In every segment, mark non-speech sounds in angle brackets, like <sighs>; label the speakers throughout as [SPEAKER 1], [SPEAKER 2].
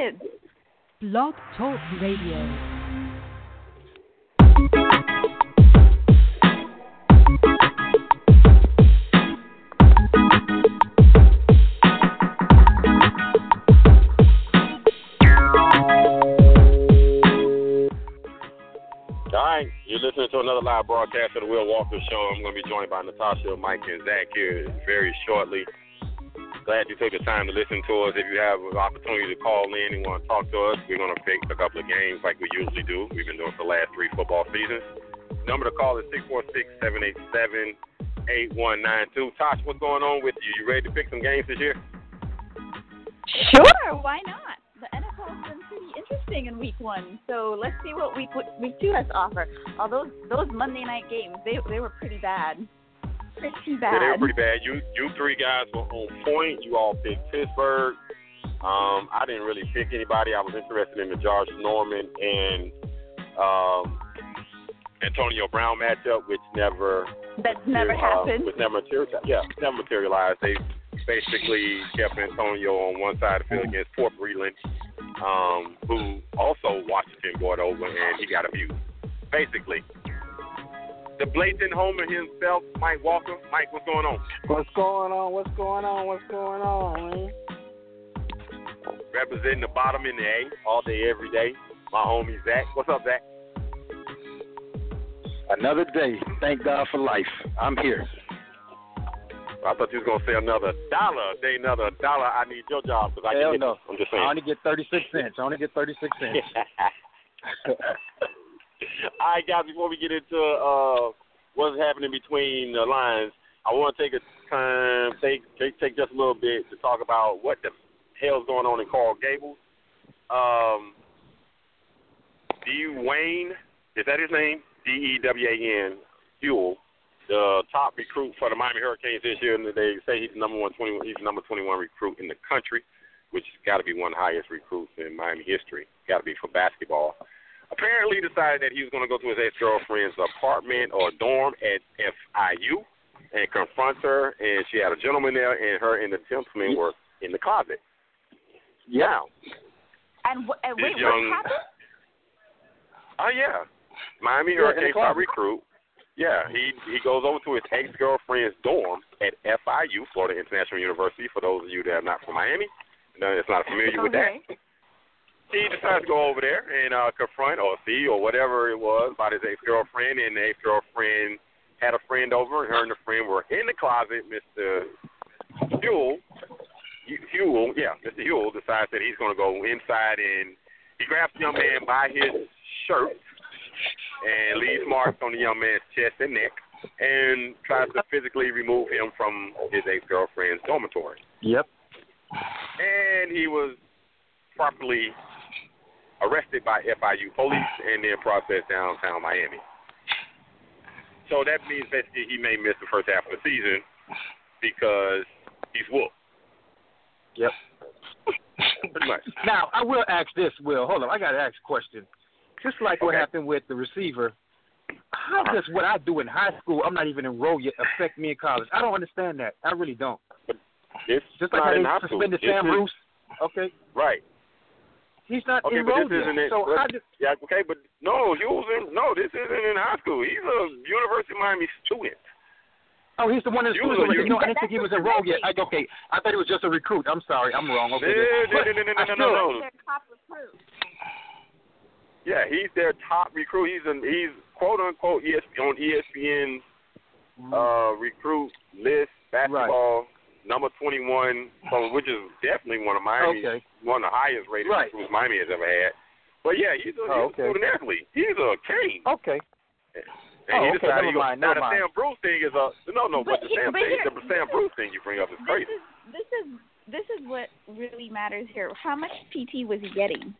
[SPEAKER 1] kids.
[SPEAKER 2] Blog Talk Radio.
[SPEAKER 3] All right, you're listening to another live broadcast of the Will Walker Show. I'm going to be joined by Natasha, Mike, and Zach here very shortly. Glad you took the time to listen to us. If you have an opportunity to call in and want to talk to us, we're going to pick a couple of games like we usually do. We've been doing it for the last three football seasons. Number to call is 646-787-8192. Tosh, what's going on with you? You ready to pick some games this year?
[SPEAKER 1] Sure, why not? The NFL's been pretty interesting in week one, so let's see what week week two has to offer. Although those Monday night games, they they were pretty bad. Pretty bad.
[SPEAKER 3] Yeah, they were pretty bad. You you three guys were on point. You all picked Pittsburgh. Um, I didn't really pick anybody. I was interested in the Josh Norman and um, Antonio Brown matchup, which never
[SPEAKER 1] That's never
[SPEAKER 3] uh,
[SPEAKER 1] happened.
[SPEAKER 3] Which never materialized. Yeah, never materialized. They basically kept Antonio on one side of the field against Fort Breeland, um, who also Washington brought over, and he got abused. Basically, the blatant homer himself, Mike Walker. Mike, what's going on?
[SPEAKER 4] What's going on? What's going on? What's going on, man?
[SPEAKER 3] Representing the bottom in the A all day, every day. My homie Zach. What's up, Zach?
[SPEAKER 4] Another day. Thank God for life. I'm here.
[SPEAKER 3] I thought you was gonna say another dollar. Day another dollar. I need your job because I
[SPEAKER 4] Hell
[SPEAKER 3] can get
[SPEAKER 4] no.
[SPEAKER 3] I'm just
[SPEAKER 4] I
[SPEAKER 3] saying.
[SPEAKER 4] only get 36 cents. I only get 36 cents. <laughs>
[SPEAKER 3] All right, guys. Before we get into uh, what's happening between the lines, I want to take a time, take, take take just a little bit to talk about what the hell's going on in Coral Gables. Um, D. Wayne, is that his name? D E W A N Huell, the top recruit for the Miami Hurricanes this year, and they say he's number one twenty. He's number twenty one recruit in the country, which has got to be one of the highest recruits in Miami history. Got to be for basketball apparently decided that he was going to go to his ex girlfriend's apartment or dorm at FIU and confront her, and she had a gentleman there, and her and the gentleman were in the closet. Now,
[SPEAKER 1] And, w- and wait,
[SPEAKER 3] young,
[SPEAKER 1] what happened?
[SPEAKER 3] oh yeah, Miami
[SPEAKER 4] Yeah, in the
[SPEAKER 3] Hurricane top recruit. Yeah, he he goes over to his ex girlfriend's dorm at FIU, Florida International University. For those of you that are not from Miami, no, it's not familiar with that. He decides to go over there and uh, confront or see or whatever it was about his ex girlfriend, and the ex girlfriend had a friend over, and her and the friend were in the closet. Mister Huell, Huell, yeah, Mister Huell decides that he's going to go inside, and he grabs the young man by his shirt and leaves marks on the young man's chest and neck, and tries to physically remove him from his ex girlfriend's dormitory
[SPEAKER 4] Yep.
[SPEAKER 3] and he was properly arrested by FIU police and then processed downtown Miami. So that means basically he may miss the first half of the season because he's whooped.
[SPEAKER 4] Yep. <laughs>
[SPEAKER 3] Pretty much.
[SPEAKER 4] Now, I will ask this, Will. Hold on. I got to ask a question. Just like what happened with the receiver, how does what I do in high school, I'm not even enrolled yet, affect me in college? I don't understand that. I really don't.
[SPEAKER 3] It's
[SPEAKER 4] Just like
[SPEAKER 3] not
[SPEAKER 4] how
[SPEAKER 3] in
[SPEAKER 4] they
[SPEAKER 3] high school.
[SPEAKER 4] suspended Sam
[SPEAKER 3] is-
[SPEAKER 4] Bruce. Okay.
[SPEAKER 3] Right.
[SPEAKER 4] He's not
[SPEAKER 3] Okay,
[SPEAKER 4] enrolled yet.
[SPEAKER 3] isn't it.
[SPEAKER 4] So
[SPEAKER 3] but-
[SPEAKER 4] did,
[SPEAKER 3] yeah, okay, but no, he was in. No, this isn't in high school. He's a University of Miami student.
[SPEAKER 4] Oh, he's the one that's
[SPEAKER 3] You
[SPEAKER 4] doing it. No, I didn't think he was enrolled yet. I, okay, I thought he was just a recruit. I'm sorry, I'm wrong. Okay,
[SPEAKER 3] No, no, no, no, no, no, no, no.
[SPEAKER 1] Their top recruit.
[SPEAKER 3] Yeah, he's their top recruit. He's an, he's quote unquote ES, on ESPN's uh, recruit list basketball number twenty one, which is definitely one of Miami's
[SPEAKER 4] Okay.
[SPEAKER 3] one of the highest rated
[SPEAKER 4] Right.
[SPEAKER 3] recruits Miami has ever had. But yeah, he's a,
[SPEAKER 4] Oh,
[SPEAKER 3] he's
[SPEAKER 4] okay.
[SPEAKER 3] a student athlete. He's a king.
[SPEAKER 4] Okay.
[SPEAKER 3] And
[SPEAKER 4] Oh,
[SPEAKER 3] he
[SPEAKER 4] okay,
[SPEAKER 3] decided
[SPEAKER 4] never
[SPEAKER 3] he goes,
[SPEAKER 4] mind,
[SPEAKER 3] now
[SPEAKER 4] never
[SPEAKER 3] the
[SPEAKER 4] mind.
[SPEAKER 3] Sam Bruce thing is a no no, but,
[SPEAKER 1] But
[SPEAKER 3] the
[SPEAKER 1] he-
[SPEAKER 3] Sam
[SPEAKER 1] but
[SPEAKER 3] thing,
[SPEAKER 1] here-
[SPEAKER 3] the Sam Bruce thing you bring up is
[SPEAKER 1] This
[SPEAKER 3] crazy.
[SPEAKER 1] is this is this is what really matters here. How much PT was he getting?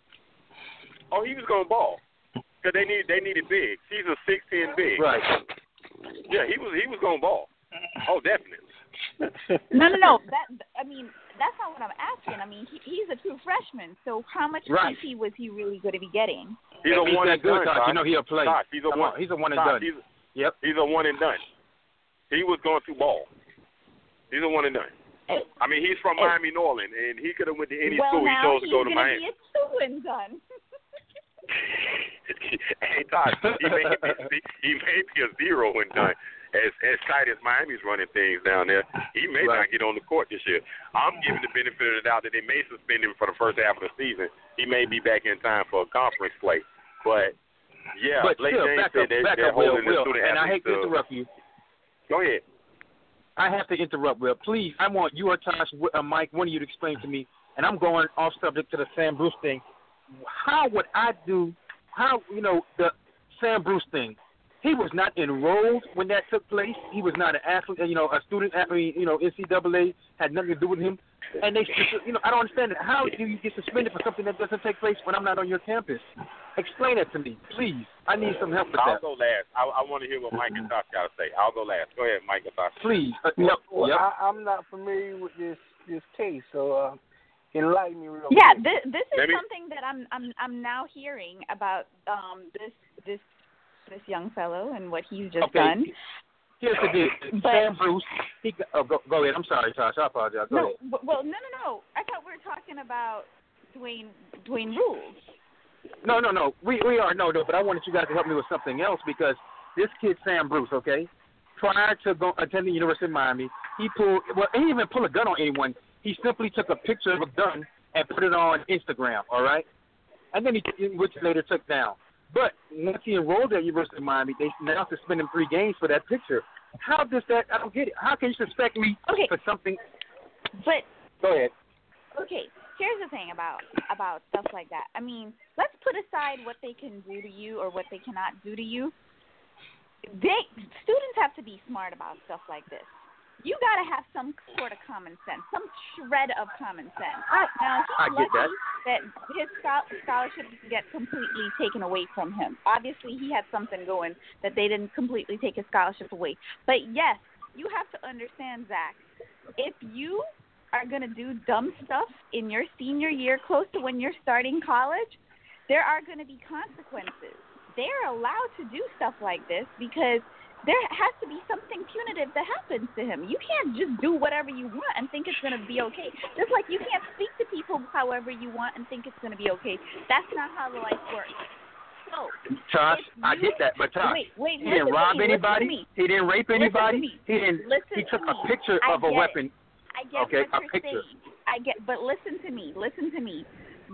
[SPEAKER 3] Oh, he was going to ball because they need they needed big. He's a six ten big.
[SPEAKER 4] Right.
[SPEAKER 3] Yeah, he was he was going to ball. Oh, definitely.
[SPEAKER 1] No, no, no. <laughs> That I mean, that's not what I'm asking. I mean, he, he's a true freshman, so how much
[SPEAKER 4] Right.
[SPEAKER 1] PT was he really going to be getting?
[SPEAKER 3] He's a one
[SPEAKER 4] that
[SPEAKER 3] and
[SPEAKER 4] good,
[SPEAKER 3] done.
[SPEAKER 4] You know he'll play.
[SPEAKER 3] Tosh, he's a
[SPEAKER 4] Come
[SPEAKER 3] one.
[SPEAKER 4] on, he's a one and
[SPEAKER 3] Tosh,
[SPEAKER 4] done.
[SPEAKER 3] He's,
[SPEAKER 4] Yep.
[SPEAKER 3] he's a one and done. He was going to ball. He's a one and done. I mean, he's from
[SPEAKER 1] Uh,
[SPEAKER 3] Miami, New Orleans, and he could have went to any
[SPEAKER 1] well,
[SPEAKER 3] school. He
[SPEAKER 1] now
[SPEAKER 3] chose to go to
[SPEAKER 1] gonna
[SPEAKER 3] Miami.
[SPEAKER 1] be a chewing <laughs> gun.
[SPEAKER 3] hey Todd, he may be he may be a zero when done. <laughs> As as tight as Miami's running things down there, he may
[SPEAKER 4] Right.
[SPEAKER 3] not get on the court this year. I'm giving the benefit of the doubt that they may suspend him for the first half of the season. He may be back in time for a conference play. But yeah,
[SPEAKER 4] but
[SPEAKER 3] Blake
[SPEAKER 4] still,
[SPEAKER 3] James
[SPEAKER 4] back
[SPEAKER 3] said
[SPEAKER 4] up,
[SPEAKER 3] they're,
[SPEAKER 4] back
[SPEAKER 3] they're
[SPEAKER 4] up, Will,
[SPEAKER 3] holding the
[SPEAKER 4] Will,
[SPEAKER 3] student
[SPEAKER 4] and I hate to
[SPEAKER 3] to-
[SPEAKER 4] interrupt you.
[SPEAKER 3] Go ahead.
[SPEAKER 4] I have to interrupt, Will. Please, I want you or Tosh, uh, Mike, one of you to explain to me, and I'm going off subject to the Sam Bruce thing. How would I do? How you know the Sam Bruce thing? He was not enrolled when that took place. He was not an athlete, you know, a student athlete. You know, NCAA had nothing to do with him. And they, you know, I don't understand it. How do you get suspended for something that doesn't take place when I'm not on your campus? Explain that to me, please. I need some help with that.
[SPEAKER 3] I'll go last. I, I want to hear what Mike and Tosh got to say. I'll go last. Go ahead, Mike and Tosh.
[SPEAKER 4] Please. Uh, yep.
[SPEAKER 5] Well,
[SPEAKER 4] yep.
[SPEAKER 5] I, I'm not familiar with this this case, so uh, enlighten me real
[SPEAKER 1] Yeah,
[SPEAKER 5] quick.
[SPEAKER 1] this, this is
[SPEAKER 3] Let me-
[SPEAKER 1] something that I'm I'm I'm now hearing about um this this this young fellow and what he's just
[SPEAKER 4] Okay.
[SPEAKER 1] done.
[SPEAKER 4] Here's the deal. <laughs>
[SPEAKER 1] But-
[SPEAKER 4] Sam Bruce. He, oh, go, go ahead. I'm sorry, Tosh. I apologize. Go
[SPEAKER 1] No,
[SPEAKER 4] ahead.
[SPEAKER 1] well, no, no, no. I thought we were talking about Dwayne Dwayne Rules.
[SPEAKER 4] No, no, no. We we are no, no. But I wanted you guys to help me with something else because this kid Sam Bruce, okay, prior to go, attending University of Miami, he pulled. Well, he didn't even pull a gun on anyone. He simply took a picture of a gun and put it on Instagram. All right, and then he which later took down. But once he enrolled at University of Miami, they now suspend him three games for that picture. How does that? I don't get it. How can you suspect me
[SPEAKER 1] Okay.
[SPEAKER 4] for something?
[SPEAKER 1] But
[SPEAKER 4] Go ahead.
[SPEAKER 1] okay, here's the thing about about stuff like that. I mean, let's put aside what they can do to you or what they cannot do to you. They students have to be smart about stuff like this. You got to have some sort of common sense, some shred of common sense. Now, he's
[SPEAKER 4] I get
[SPEAKER 1] lucky
[SPEAKER 4] that.
[SPEAKER 1] that his schol- scholarship didn't get completely taken away from him. Obviously, he had something going that they didn't completely take his scholarship away. But yes, you have to understand, Zach. If you are going to do dumb stuff in your senior year, close to when you're starting college, there are going to be consequences. They're allowed to do stuff like this because there has to be something punitive that happens to him. You can't just do whatever you want and think it's going to be okay. Just like you can't speak to people however you want and think it's going to be okay. That's not how life works. So,
[SPEAKER 4] Tosh, I get that, but Tosh,
[SPEAKER 1] wait, wait,
[SPEAKER 4] he didn't rob
[SPEAKER 1] me,
[SPEAKER 4] anybody. He didn't rape anybody. He didn't.
[SPEAKER 1] Listen
[SPEAKER 4] he took
[SPEAKER 1] to
[SPEAKER 4] a picture
[SPEAKER 1] I
[SPEAKER 4] of a
[SPEAKER 1] get it.
[SPEAKER 4] weapon.
[SPEAKER 1] I get
[SPEAKER 4] Okay,
[SPEAKER 1] what
[SPEAKER 4] a
[SPEAKER 1] you're
[SPEAKER 4] picture.
[SPEAKER 1] saying. I get, but listen to me. Listen to me.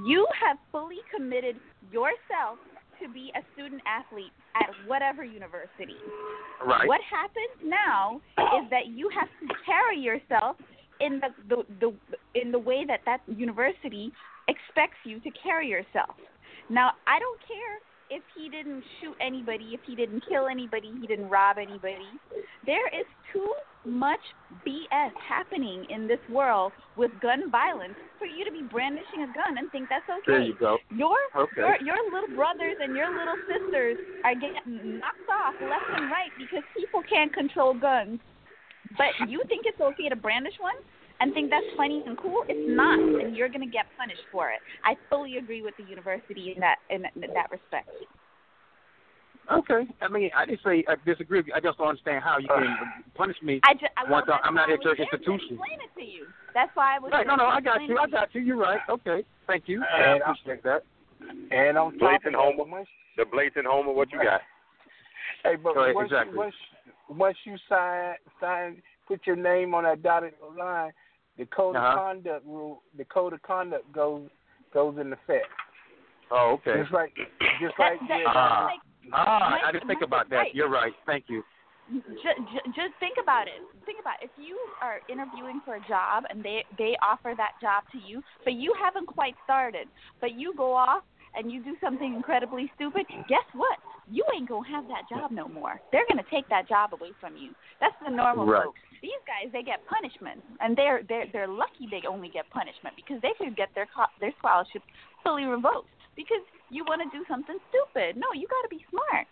[SPEAKER 1] You have fully committed yourself to be a student athlete at whatever university.
[SPEAKER 4] Right.
[SPEAKER 1] What happens now is that you have to carry yourself in the, the the in the way that that university expects you to carry yourself. Now, I don't care if he didn't shoot anybody, if he didn't kill anybody, he didn't rob anybody. There is too much BS happening in this world with gun violence for you to be brandishing a gun and think that's okay.
[SPEAKER 4] There you go.
[SPEAKER 1] Your
[SPEAKER 4] Okay.
[SPEAKER 1] your your little brothers and your little sisters are getting knocked off left and right because people can't control guns. But you think it's okay to brandish one and think that's funny and cool? It's not, and you're gonna get punished for it. I fully agree with the university in that in that respect.
[SPEAKER 4] Okay. I mean, I didn't say I disagree. with you. I just don't understand how you can <sighs> punish me.
[SPEAKER 1] I just, I, well,
[SPEAKER 4] Once I-
[SPEAKER 1] that's
[SPEAKER 4] I'm not
[SPEAKER 1] why
[SPEAKER 4] at your
[SPEAKER 1] was there to
[SPEAKER 4] institution.
[SPEAKER 1] Explain it to you. That's why I was.
[SPEAKER 4] Right. No, no. I got you. I got you. You're right. Okay. Thank you. I
[SPEAKER 5] And I-
[SPEAKER 4] appreciate that.
[SPEAKER 5] And on top
[SPEAKER 3] Blatant homer.
[SPEAKER 5] once,
[SPEAKER 3] The blatant homer, what you got?
[SPEAKER 5] hey, but
[SPEAKER 4] Go ahead,
[SPEAKER 5] once,
[SPEAKER 4] exactly.
[SPEAKER 5] you, once, once you sign, sign, put your name on that dotted line, the code
[SPEAKER 4] Uh-huh.
[SPEAKER 5] of conduct rule, the code of conduct goes goes in effect.
[SPEAKER 4] Oh, okay.
[SPEAKER 5] Just like, just
[SPEAKER 1] That,
[SPEAKER 5] like
[SPEAKER 1] that,
[SPEAKER 5] the,
[SPEAKER 4] Ah. Ah, I didn't think about that.
[SPEAKER 1] right.
[SPEAKER 4] You're right. Thank you.
[SPEAKER 1] just, just think about it. Think about it. if you are interviewing for a job and they they offer that job to you, but you haven't quite started, but you go off and you do something incredibly stupid. Guess what? You ain't gonna have that job no more. They're gonna take that job away from you. That's the normal
[SPEAKER 4] Right.
[SPEAKER 1] folks. These guys they get punishment, and they're they're they're lucky they only get punishment because they could get their their scholarship fully revoked because you want to do something stupid. No, you got to be smart.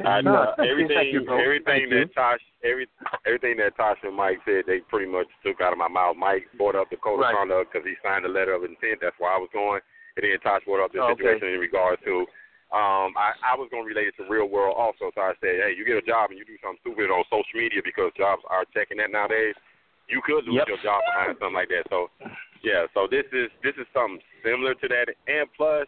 [SPEAKER 3] I,
[SPEAKER 4] No,
[SPEAKER 3] uh, everything,
[SPEAKER 4] thank you, bro.
[SPEAKER 3] everything that Tosh, every everything that Tosh and Mike said, they pretty much took out of my mouth. Mike brought up the code
[SPEAKER 4] Right.
[SPEAKER 3] of conduct because he signed a letter of intent. That's where I was going. And then Tosh brought up the
[SPEAKER 4] Okay.
[SPEAKER 3] situation in regards to, um, I, I was going to relate it to real world also. So I said, hey, you get a job and you do something stupid on social media because jobs are checking that nowadays. You could lose
[SPEAKER 4] Yep.
[SPEAKER 3] your job behind something like that. So, yeah. So this is this is something similar to that. And plus,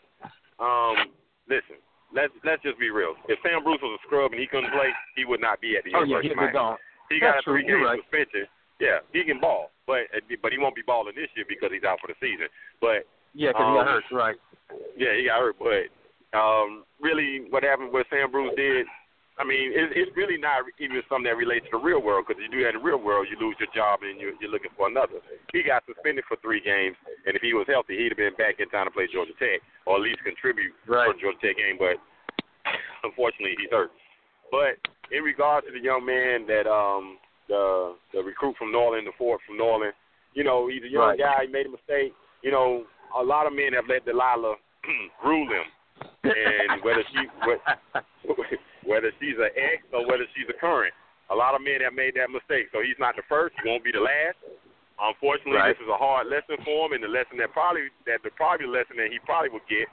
[SPEAKER 3] um, listen, let's let's just be real. If Sam Bruce was a scrub and he couldn't play, he would not be at the
[SPEAKER 4] Oh yeah,
[SPEAKER 3] University
[SPEAKER 4] he'll
[SPEAKER 3] of Miami.
[SPEAKER 4] gone.
[SPEAKER 3] He
[SPEAKER 4] That's
[SPEAKER 3] got a three game
[SPEAKER 4] right.
[SPEAKER 3] suspension. Yeah, he can ball, but but he won't be balling this year because he's out for the season. But
[SPEAKER 4] Yeah, because he
[SPEAKER 3] Um,
[SPEAKER 4] got hurt. Right.
[SPEAKER 3] yeah, he got hurt. But um, really, what happened, what Sam Bruce did, I mean, it, it's really not even something that relates to the real world. Because you do that in the real world, you lose your job and you're, you're looking for another. He got suspended for three games, and if he was healthy, he'd have been back in time to play Georgia Tech or at least contribute
[SPEAKER 4] Right.
[SPEAKER 3] for Georgia Tech game. But <laughs> unfortunately, he's hurt. But in regards to the young man that um the the recruit from Norland, the Ford from Norland, you know, he's a young
[SPEAKER 4] Right.
[SPEAKER 3] guy. He made a mistake. You know, a lot of men have let Delilah <clears throat> rule him, and whether she <laughs> whether she's an ex or whether she's a current, a lot of men have made that mistake. So he's not the first. He won't be the last. Unfortunately,
[SPEAKER 4] Right.
[SPEAKER 3] this is a hard lesson for him, and the lesson that probably that the probably lesson that he probably would get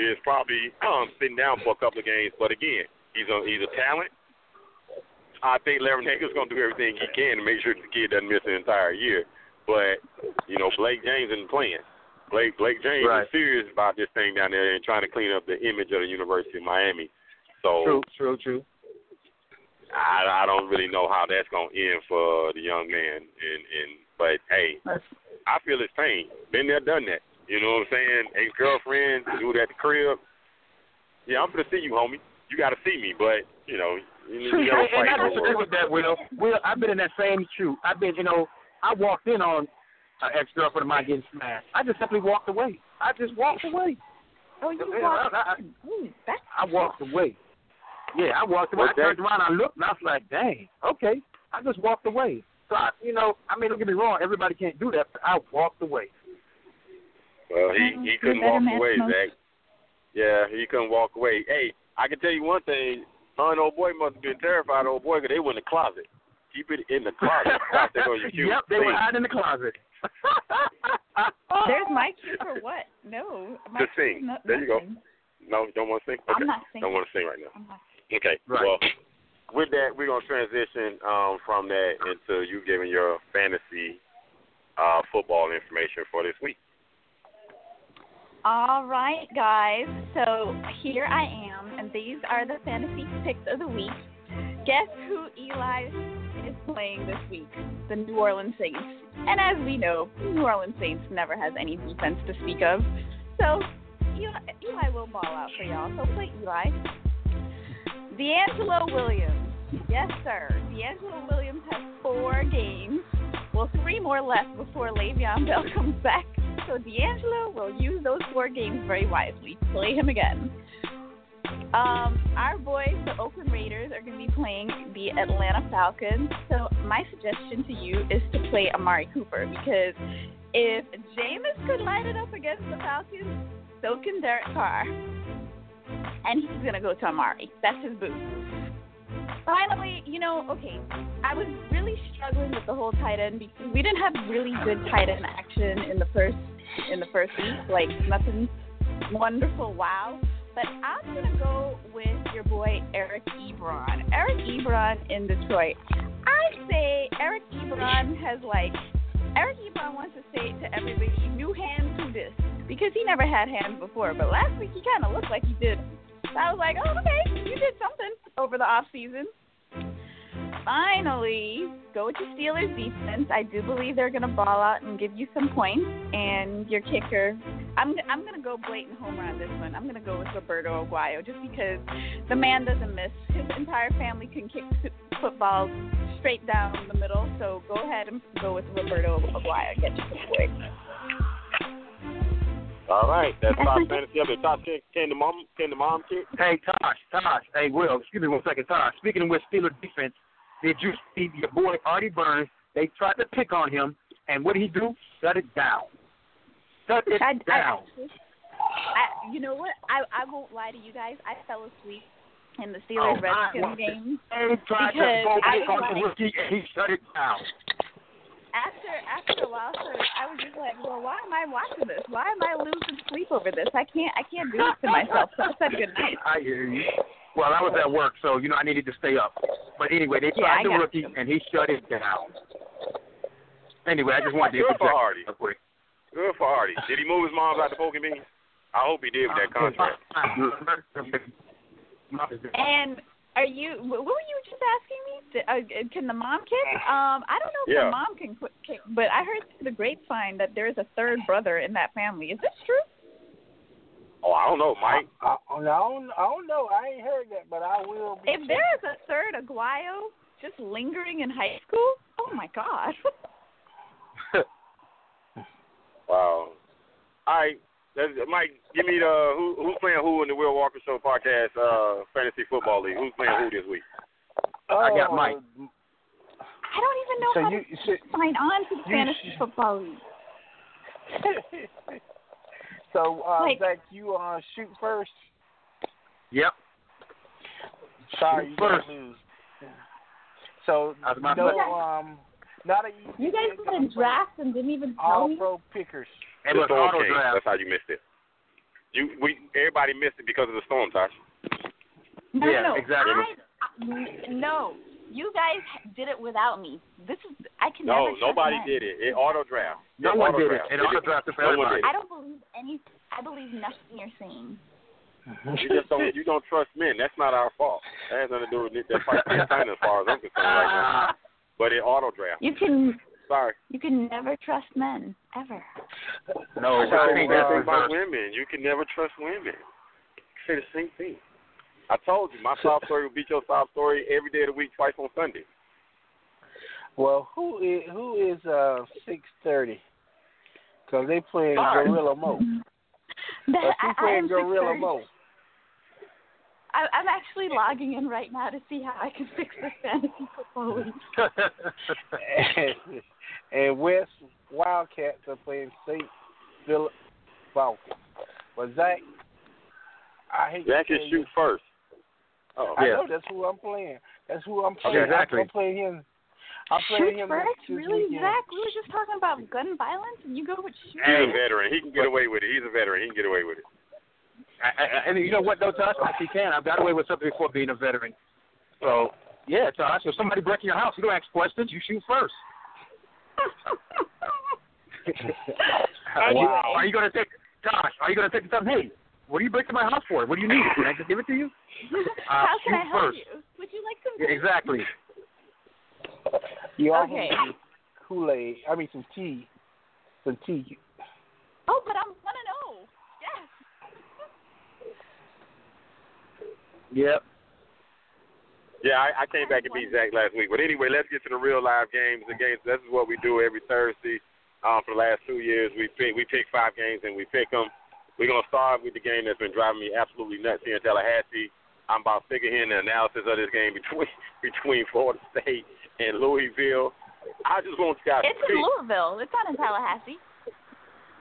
[SPEAKER 3] is probably um, sitting down for a couple of games. But again, he's a he's a talent. I think Larranaga's going to do everything he can to make sure the kid doesn't miss an entire year. But you know, Blake James isn't playing. Blake Blake James
[SPEAKER 4] Right.
[SPEAKER 3] is serious about this thing down there and trying to clean up the image of the University of Miami. So
[SPEAKER 4] True. True. True.
[SPEAKER 3] I, I don't really know how that's going to end for the young man. And and but hey, I feel his pain. Been there, done that. You know what I'm saying? Ex girlfriend, do it at the crib. Yeah, I'm gonna see you, homie. You got to see me, but you know, you, you
[SPEAKER 4] and,
[SPEAKER 3] never
[SPEAKER 4] and I
[SPEAKER 3] fight
[SPEAKER 4] disagree
[SPEAKER 3] over.
[SPEAKER 4] with that, Will. Will, I've been in that same shoe. I've been, you know, I walked in on an ex girlfriend of mine getting smashed. I just simply walked away. I just walked away.
[SPEAKER 1] Oh, you
[SPEAKER 4] Yeah,
[SPEAKER 1] walked.
[SPEAKER 4] I- I-
[SPEAKER 1] Ooh, hmm, that's
[SPEAKER 4] I walked away. Yeah, I walked away.
[SPEAKER 3] What
[SPEAKER 4] I turned
[SPEAKER 3] that-
[SPEAKER 4] around, I looked, and I was like, dang, okay. I just walked away. So, I, you know, I mean, don't get me wrong, everybody can't do that, but I walked away.
[SPEAKER 3] Well, he he couldn't walk away,
[SPEAKER 1] most.
[SPEAKER 3] Zach. Yeah, he couldn't walk away. Hey, I can tell you one thing. Her and old boy must have been terrified, of old boy, 'cause they were in the closet. Keep it in the closet. <laughs> Out there on your shoes.
[SPEAKER 4] yep, they were hiding in the closet. <laughs>
[SPEAKER 1] There's my cue for what? No. My
[SPEAKER 3] Just
[SPEAKER 1] cue is
[SPEAKER 3] sing.
[SPEAKER 1] no-
[SPEAKER 3] There you go. No, don't want to sing? Okay.
[SPEAKER 1] I'm not singing.
[SPEAKER 3] Don't want to sing right now.
[SPEAKER 1] I'm not.
[SPEAKER 3] Okay.
[SPEAKER 4] Right.
[SPEAKER 3] Well, with that, we're gonna transition um, from that into you giving your fantasy uh, football information for this week.
[SPEAKER 1] All right, guys. So here I am, and these are the fantasy picks of the week. Guess who Eli is playing this week? The New Orleans Saints. And as we know, New Orleans Saints never has any defense to speak of. So Eli, Eli will ball out for y'all. So play Eli. DeAngelo Williams. Yes, sir. DeAngelo Williams has four games. Well, three more left before Le'Veon Bell <laughs> comes back. So DeAngelo will use those four games very wisely. Play him again. Um, our boys, the Oakland Raiders, are going to be playing the Atlanta Falcons. So my suggestion to you is to play Amari Cooper because if Jameis could light it up against the Falcons, so can Derek Carr. And he's to go to Amari. That's his boost. Finally, you know, okay, I was really struggling with the whole tight end because we didn't have really good tight end action in the first in the first week, like nothing wonderful wow. But I'm gonna go with your boy Eric Ebron. Eric Ebron in Detroit. I say Eric Ebron has like Eric Ebron wants to say to everybody, new hands do this because he never had hands before. But last week he kind of looked like he did. So I was like, oh okay, you did something over the off season. Finally, go with your Steelers defense. I do believe they're going to ball out and give you some points. And your kicker, I'm I'm going to go blatant homer on this one. I'm going to go with Roberto Aguayo just because the man doesn't miss. His entire family can kick footballs straight down the middle. So go ahead and go with Roberto Aguayo. Get you some points.
[SPEAKER 3] All right, that's Tosh fantasy update. Tosh, can, can the mom can the mom kick?
[SPEAKER 4] Hey, Tosh, Tosh. Hey, Will, excuse me one second, Tosh. Speaking of with Steeler defense, did you see your boy Artie Burns? They tried to pick on him, and what did he do? Shut it down. Shut it
[SPEAKER 1] I, I,
[SPEAKER 4] down.
[SPEAKER 1] I, you know what? I I won't lie to you guys. I fell asleep in the Steelers
[SPEAKER 4] oh,
[SPEAKER 1] Redskins
[SPEAKER 4] want
[SPEAKER 1] game.
[SPEAKER 4] They tried to
[SPEAKER 1] Because
[SPEAKER 4] go
[SPEAKER 1] I
[SPEAKER 4] pick
[SPEAKER 1] was
[SPEAKER 4] on the
[SPEAKER 1] like-
[SPEAKER 4] rookie, and he shut it down.
[SPEAKER 1] After after a while, sir, I was just like, well, why am I watching this? Why am I losing sleep over this? I can't I can't do this to myself. So I said good night.
[SPEAKER 4] I hear you. Well, I was at work, so you know I needed to stay up. But anyway, they
[SPEAKER 1] Yeah,
[SPEAKER 4] tried the rookie,
[SPEAKER 1] you.
[SPEAKER 4] and he shut it down. Anyway, I just wanted to
[SPEAKER 3] Good for Hardy.
[SPEAKER 4] quick.
[SPEAKER 3] Good for Hardy. Did he move his mom's out the poking beans? I hope he did with that uh, contract.
[SPEAKER 1] And are you? What were you just asking me? D- Uh, can the mom kick? Um, I don't know if
[SPEAKER 3] Yeah.
[SPEAKER 1] the mom can qu- kick, but I heard through the grapevine that there is a third brother in that family. Is this true?
[SPEAKER 3] Oh, I don't know, Mike.
[SPEAKER 5] I, I, I, don't, I don't know. I ain't heard that, but I will be.
[SPEAKER 1] If there is a third Aguayo just lingering in high school, oh my god. <laughs>
[SPEAKER 3] Wow. All right. Let's, Mike, give me the who, who's playing who in the Will Walker Show podcast uh, fantasy football league. Who's playing who this week?
[SPEAKER 4] I got
[SPEAKER 5] Oh,
[SPEAKER 4] Mike.
[SPEAKER 1] I don't even know
[SPEAKER 5] So
[SPEAKER 1] how
[SPEAKER 5] you,
[SPEAKER 1] to
[SPEAKER 5] so,
[SPEAKER 1] sign on to the
[SPEAKER 5] you
[SPEAKER 1] fantasy
[SPEAKER 5] should-
[SPEAKER 1] football league. <laughs>
[SPEAKER 5] so uh,
[SPEAKER 1] Like-
[SPEAKER 5] Zach, you uh, shoot first.
[SPEAKER 4] Yep.
[SPEAKER 5] Sorry,
[SPEAKER 4] Shoot
[SPEAKER 5] you gotta
[SPEAKER 4] first.
[SPEAKER 5] lose. So
[SPEAKER 4] I was about
[SPEAKER 5] no, um, not a easy
[SPEAKER 1] You guys
[SPEAKER 5] pick,
[SPEAKER 1] got a
[SPEAKER 5] I'm
[SPEAKER 1] draft and didn't even tell
[SPEAKER 5] All
[SPEAKER 1] me.
[SPEAKER 5] pro pickers.
[SPEAKER 4] It
[SPEAKER 3] the
[SPEAKER 4] was
[SPEAKER 3] storm
[SPEAKER 4] auto
[SPEAKER 3] came.
[SPEAKER 4] draft.
[SPEAKER 3] That's how you missed it. You we everybody missed it because of the storm, Tosh.
[SPEAKER 1] No,
[SPEAKER 4] Yeah,
[SPEAKER 1] no, no.
[SPEAKER 4] exactly.
[SPEAKER 1] I, I, no, you guys did it without me. This is I can
[SPEAKER 3] No,
[SPEAKER 1] never trust
[SPEAKER 3] nobody
[SPEAKER 1] men.
[SPEAKER 3] did it. It auto draft.
[SPEAKER 4] No one did it. It auto drafted for
[SPEAKER 3] No one
[SPEAKER 4] everybody.
[SPEAKER 1] I don't believe any. I believe nothing you're saying.
[SPEAKER 3] You just don't you don't trust men. That's not our fault. That has nothing to do with it. That's like China as far as I'm concerned right now. <laughs> But it auto draft.
[SPEAKER 1] You can
[SPEAKER 3] Sorry.
[SPEAKER 1] you can never trust men ever.
[SPEAKER 4] No,
[SPEAKER 3] So,
[SPEAKER 4] I think
[SPEAKER 3] same
[SPEAKER 4] that's
[SPEAKER 3] thing about women. You can never trust women. Say the same thing. I told you, my sob story will beat your sob story every day of the week, twice on Sunday.
[SPEAKER 5] Well, who is who is uh six thirty? Because they playing
[SPEAKER 3] Sorry.
[SPEAKER 5] Gorilla Mo.
[SPEAKER 1] That,
[SPEAKER 5] But
[SPEAKER 1] I,
[SPEAKER 5] who
[SPEAKER 1] I
[SPEAKER 5] playing
[SPEAKER 1] am
[SPEAKER 5] Gorilla Mo?
[SPEAKER 1] I, I'm actually logging in right now to see how I can fix this fantasy football league.
[SPEAKER 5] and, <laughs> and West Wildcats are playing St. Philip Falcons. But Zach, I hate
[SPEAKER 3] Zach
[SPEAKER 5] to
[SPEAKER 3] can shoot
[SPEAKER 5] you,
[SPEAKER 3] first. Oh,
[SPEAKER 5] I
[SPEAKER 4] Yeah.
[SPEAKER 5] know that's who I'm playing. That's who I'm
[SPEAKER 4] Okay,
[SPEAKER 5] playing.
[SPEAKER 4] exactly.
[SPEAKER 5] I'm playing him. I'm playing
[SPEAKER 1] Shoot
[SPEAKER 5] him
[SPEAKER 1] first,
[SPEAKER 5] this
[SPEAKER 1] really,
[SPEAKER 5] weekend.
[SPEAKER 1] Zach? We were just talking about gun violence, and you go with shoot.
[SPEAKER 3] he's a
[SPEAKER 4] Hey.
[SPEAKER 3] veteran. He can get away with it. He's a veteran. He can get away with it.
[SPEAKER 4] I, I, and you know what, though, Tosh? I actually can. I've got away with something before being a veteran. So, yeah, Tosh, if somebody breaks your house, you don't ask questions. You shoot first. <laughs> <laughs>
[SPEAKER 5] Wow.
[SPEAKER 4] are you going to take, Tosh, are you going to take the time, hey, what are you breaking my house for? What do you need? Can I just give it to you? <laughs> Uh,
[SPEAKER 1] How can I
[SPEAKER 4] shoot
[SPEAKER 1] help
[SPEAKER 4] first.
[SPEAKER 1] you? Would you like some?
[SPEAKER 4] Yeah, exactly.
[SPEAKER 5] You also
[SPEAKER 1] Okay.
[SPEAKER 5] need Kool Aid. I mean some tea. Some tea.
[SPEAKER 1] Oh, but I'm one and oh. Yes.
[SPEAKER 4] Yep.
[SPEAKER 3] Yeah, I, I came back and beat Zach last week. But anyway, let's get to the real live games. The games. This is what we do every Thursday. Um, for the last two years, we pick we pick five games and we pick them. We're gonna start with the game that's been driving me absolutely nuts here in Tallahassee. I'm about sick of hearing the analysis of this game between <laughs> between Florida State and Louisville. I just want you guys
[SPEAKER 1] It's
[SPEAKER 3] to
[SPEAKER 1] in. Louisville. It's not in Tallahassee.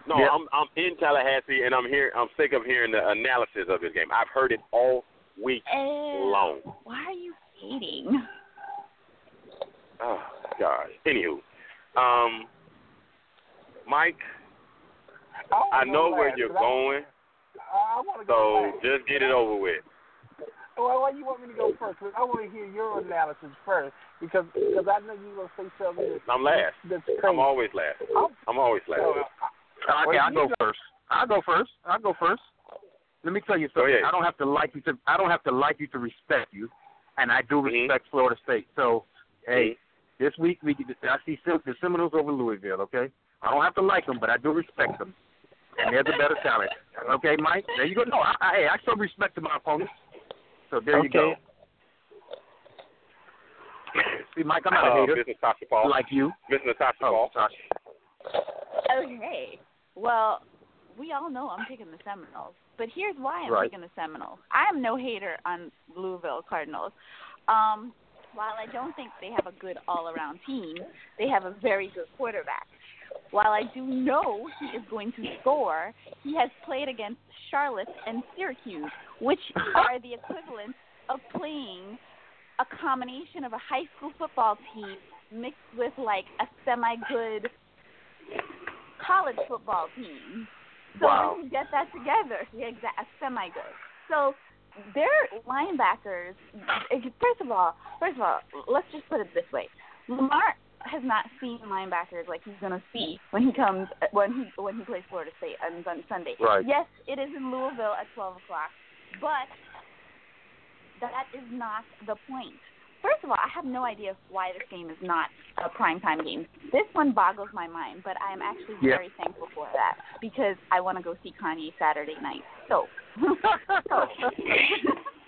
[SPEAKER 3] No,
[SPEAKER 4] Yep.
[SPEAKER 3] I'm I'm in Tallahassee and I'm here. I'm sick of hearing the analysis of this game. I've heard it all week
[SPEAKER 1] Uh,
[SPEAKER 3] long.
[SPEAKER 1] why are you hating?
[SPEAKER 3] Oh gosh. Anywho, um, Mike, I
[SPEAKER 5] wanna
[SPEAKER 3] know
[SPEAKER 5] go
[SPEAKER 3] where
[SPEAKER 5] last,
[SPEAKER 3] you're going,
[SPEAKER 5] I, I want to
[SPEAKER 3] so
[SPEAKER 5] last.
[SPEAKER 3] just get it over with.
[SPEAKER 5] Well, why you want me to go first? 'Cause I want to hear your analysis first because cause I know you're gonna say something. That's,
[SPEAKER 3] I'm last.
[SPEAKER 5] That's crazy.
[SPEAKER 3] I'm always last.
[SPEAKER 5] I'm-
[SPEAKER 3] I'm always last.
[SPEAKER 5] so, uh,
[SPEAKER 4] Okay, I'll
[SPEAKER 5] you
[SPEAKER 4] go first. I'll go first. I'll go first. Let me tell you
[SPEAKER 3] Go
[SPEAKER 4] something.
[SPEAKER 3] ahead.
[SPEAKER 4] I don't have to like you to. I don't have to like you to respect you, and I do
[SPEAKER 3] Mhm.
[SPEAKER 4] respect Florida State. So, hey,
[SPEAKER 3] Mm-hmm.
[SPEAKER 4] this week we I see the Seminoles over Louisville. Okay, I don't have to like them, but I do respect them, and they're the better talent. Okay, Mike. There you go. No, I, I, I show respect to my opponents. So there you go. See, Mike, I'm not a
[SPEAKER 3] Uh,
[SPEAKER 4] hater
[SPEAKER 3] Miss Natasha Paul.
[SPEAKER 4] like you.
[SPEAKER 3] Miss Natasha
[SPEAKER 4] Oh,
[SPEAKER 3] Paul.
[SPEAKER 4] gosh.
[SPEAKER 1] Okay. Well, we all know I'm picking the Seminoles, but here's why I'm
[SPEAKER 4] Right.
[SPEAKER 1] picking the Seminoles. I'm no hater on Louisville Cardinals. Um, while I don't think they have a good all-around team, they have a very good quarterback. While I do know he is going to score, he has played against Charlotte and Syracuse, which are the equivalent of playing a combination of a high school football team mixed with like a semi-good college football team. So
[SPEAKER 4] Wow.
[SPEAKER 1] when you get that together, yeah, exact, semi good. So their linebackers. Eh, first of all, first of all, let's just put it this way: Lamar has not seen linebackers like he's gonna see when he comes when he when he plays Florida State on Sun- Sunday.
[SPEAKER 4] Right.
[SPEAKER 1] Yes, it is in Louisville at 12 o'clock, but that is not the point. First of all, I have no idea why this game is not a primetime game. This one boggles my mind, but I am actually
[SPEAKER 4] Yeah.
[SPEAKER 1] very thankful for that because I want to go see Kanye Saturday night. So, <laughs> so, <laughs>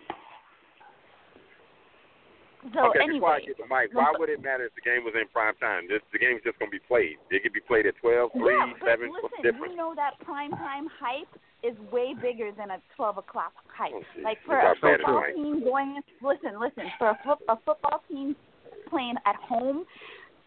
[SPEAKER 1] so
[SPEAKER 3] okay, before I
[SPEAKER 1] anyway,
[SPEAKER 3] get the mic, why would it matter if the game was in prime time? This the game's just gonna be played. It could be played at twelve, three,
[SPEAKER 1] yeah, but
[SPEAKER 3] seven.
[SPEAKER 1] listen,
[SPEAKER 3] different?
[SPEAKER 1] you know that prime time hype is way bigger than a 12 o'clock hype.
[SPEAKER 3] Oh.
[SPEAKER 1] Like for a football team going, listen, listen, for a, foot, a football team playing at home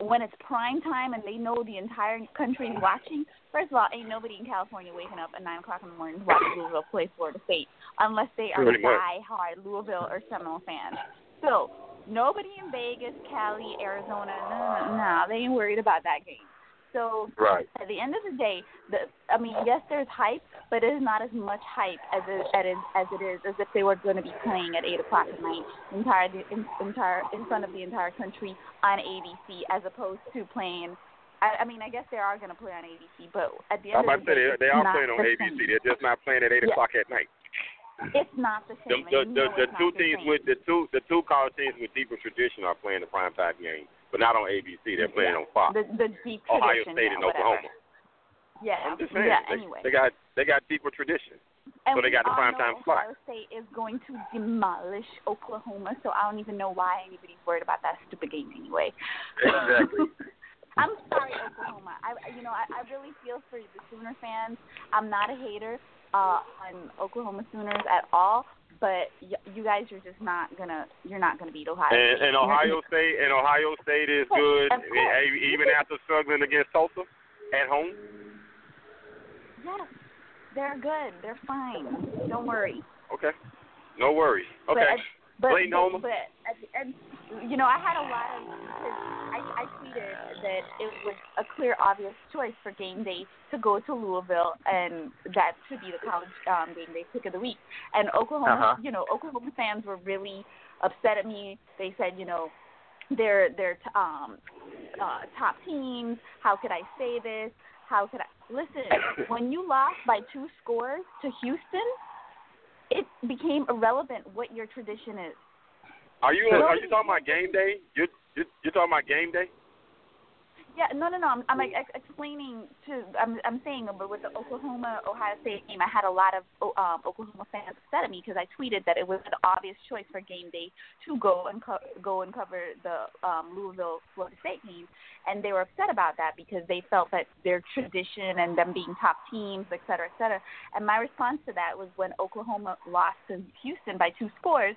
[SPEAKER 1] when it's prime time and they know the entire country is watching. First of all, ain't nobody in California waking up at nine o'clock in the morning to watch Louisville play Florida State unless they are die-hard Louisville or Seminole fans. So nobody in Vegas, Cali, Arizona, no, no, no, they ain't worried about that game. So
[SPEAKER 4] Right.
[SPEAKER 1] at the end of the day, the I mean, yes, there's hype, but it is not as much hype as it as as it is as if they were going to be playing at eight o'clock at night, entire in, entire in front of the entire country on ABC, as opposed to playing. I, I mean, I guess they are going to play on ABC, but at the
[SPEAKER 3] I'm
[SPEAKER 1] end
[SPEAKER 3] about
[SPEAKER 1] of the day,
[SPEAKER 3] they, they are playing on
[SPEAKER 1] the
[SPEAKER 3] ABC.
[SPEAKER 1] same.
[SPEAKER 3] They're just not playing at eight
[SPEAKER 1] Yeah.
[SPEAKER 3] o'clock at night.
[SPEAKER 1] It's not the
[SPEAKER 3] The,
[SPEAKER 1] same.
[SPEAKER 3] the,
[SPEAKER 1] and you
[SPEAKER 3] the, the two
[SPEAKER 1] not the
[SPEAKER 3] teams
[SPEAKER 1] same.
[SPEAKER 3] with the two the two college teams with deeper tradition are playing the prime time game, but not on ABC. They're playing on Fox.
[SPEAKER 1] the the deep
[SPEAKER 3] Ohio State
[SPEAKER 1] yeah,
[SPEAKER 3] and
[SPEAKER 1] whatever.
[SPEAKER 3] Oklahoma.
[SPEAKER 1] Yeah,
[SPEAKER 3] I'm just saying.
[SPEAKER 1] yeah.
[SPEAKER 3] they,
[SPEAKER 1] Anyway,
[SPEAKER 3] they got they got deeper tradition.
[SPEAKER 1] And
[SPEAKER 3] So they got the
[SPEAKER 1] all
[SPEAKER 3] primetime
[SPEAKER 1] know
[SPEAKER 3] slot.
[SPEAKER 1] Ohio State is going to demolish Oklahoma, so I don't even know why anybody's worried about that stupid game anyway.
[SPEAKER 4] Exactly. <laughs>
[SPEAKER 1] I'm sorry, Oklahoma. I, I- you know, I, I really feel for the Sooner fans. I'm not a hater uh, on Oklahoma Sooners at all, but y- you guys are just not gonna, you're not gonna beat Ohio.
[SPEAKER 3] And,
[SPEAKER 1] State.
[SPEAKER 3] and Ohio State and Ohio State is good
[SPEAKER 1] course.
[SPEAKER 3] even after struggling against Tulsa at home.
[SPEAKER 1] Yes, they're good. They're fine. Don't worry.
[SPEAKER 3] Okay, no worries. Okay,
[SPEAKER 1] but,
[SPEAKER 3] Clayton
[SPEAKER 1] but, but at the end, you know, I had a lot of. I, I tweeted that it was a clear, obvious choice for game day to go to Louisville, and that should be the college um, game day pick of the week. And Oklahoma,
[SPEAKER 4] Uh-huh.
[SPEAKER 1] you know, Oklahoma fans were really upset at me. They said, you know, they're they're t- um, uh, top teams. How could I say this? How could I listen? <coughs> when you lost by two scores to Houston, it became irrelevant what your tradition is.
[SPEAKER 3] are you are you talking about game day? You you you're talking about game day?
[SPEAKER 1] Yeah, no, no, no. I'm, I'm ex- explaining to. I'm, I'm saying, but with the Oklahoma Ohio State game, I had a lot of um, Oklahoma fans upset at me because I tweeted that it was an obvious choice for game day to go and co- go and cover the um, Louisville Florida State game, and they were upset about that because they felt that their tradition and them being top teams, et cetera, et cetera. And my response to that was when Oklahoma lost to Houston by two scores,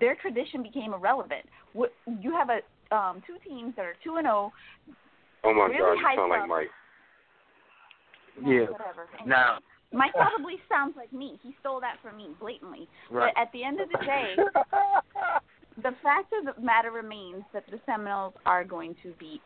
[SPEAKER 1] their tradition became irrelevant. What- You have a um, two teams that are two and zero.
[SPEAKER 3] Oh my
[SPEAKER 1] Really
[SPEAKER 3] God, you
[SPEAKER 1] hype
[SPEAKER 3] sound like
[SPEAKER 1] up.
[SPEAKER 3] Mike.
[SPEAKER 4] Yeah.
[SPEAKER 1] Whatever.
[SPEAKER 4] Now,
[SPEAKER 1] Mike <laughs> probably sounds like me. He stole that from me blatantly.
[SPEAKER 4] right.
[SPEAKER 1] But at the end of the day, <laughs> the fact of the matter remains that the Seminoles are going to beat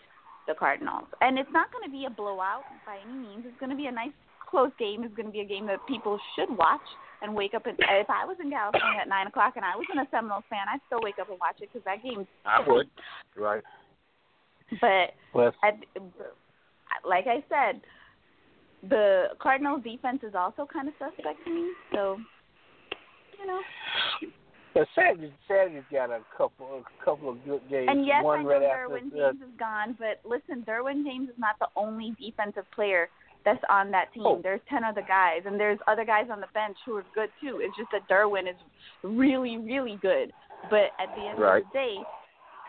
[SPEAKER 1] the Cardinals, and it's not going to be a blowout by any means. It's going to be a nice close game. It's going to be a game that people should watch and wake up. And if I was in California at nine o'clock and I was a Seminoles fan, I'd still wake up and watch it because that game's.
[SPEAKER 4] I would. Right.
[SPEAKER 1] But
[SPEAKER 5] Well,
[SPEAKER 1] at, like I said, the Cardinals defense is also kind of suspect to me. So, you know.
[SPEAKER 5] but Saturday's, Saturday's got a couple, a couple of good games.
[SPEAKER 1] And yes,
[SPEAKER 5] One
[SPEAKER 1] I know
[SPEAKER 5] right
[SPEAKER 1] Derwin
[SPEAKER 5] the-
[SPEAKER 1] James is gone, but listen, Derwin James is not the only defensive player that's on that team.
[SPEAKER 5] Oh.
[SPEAKER 1] There's ten other guys, and there's other guys on the bench who are good too. It's just that Derwin is really, really good. But at the end
[SPEAKER 4] Right.
[SPEAKER 1] of the day,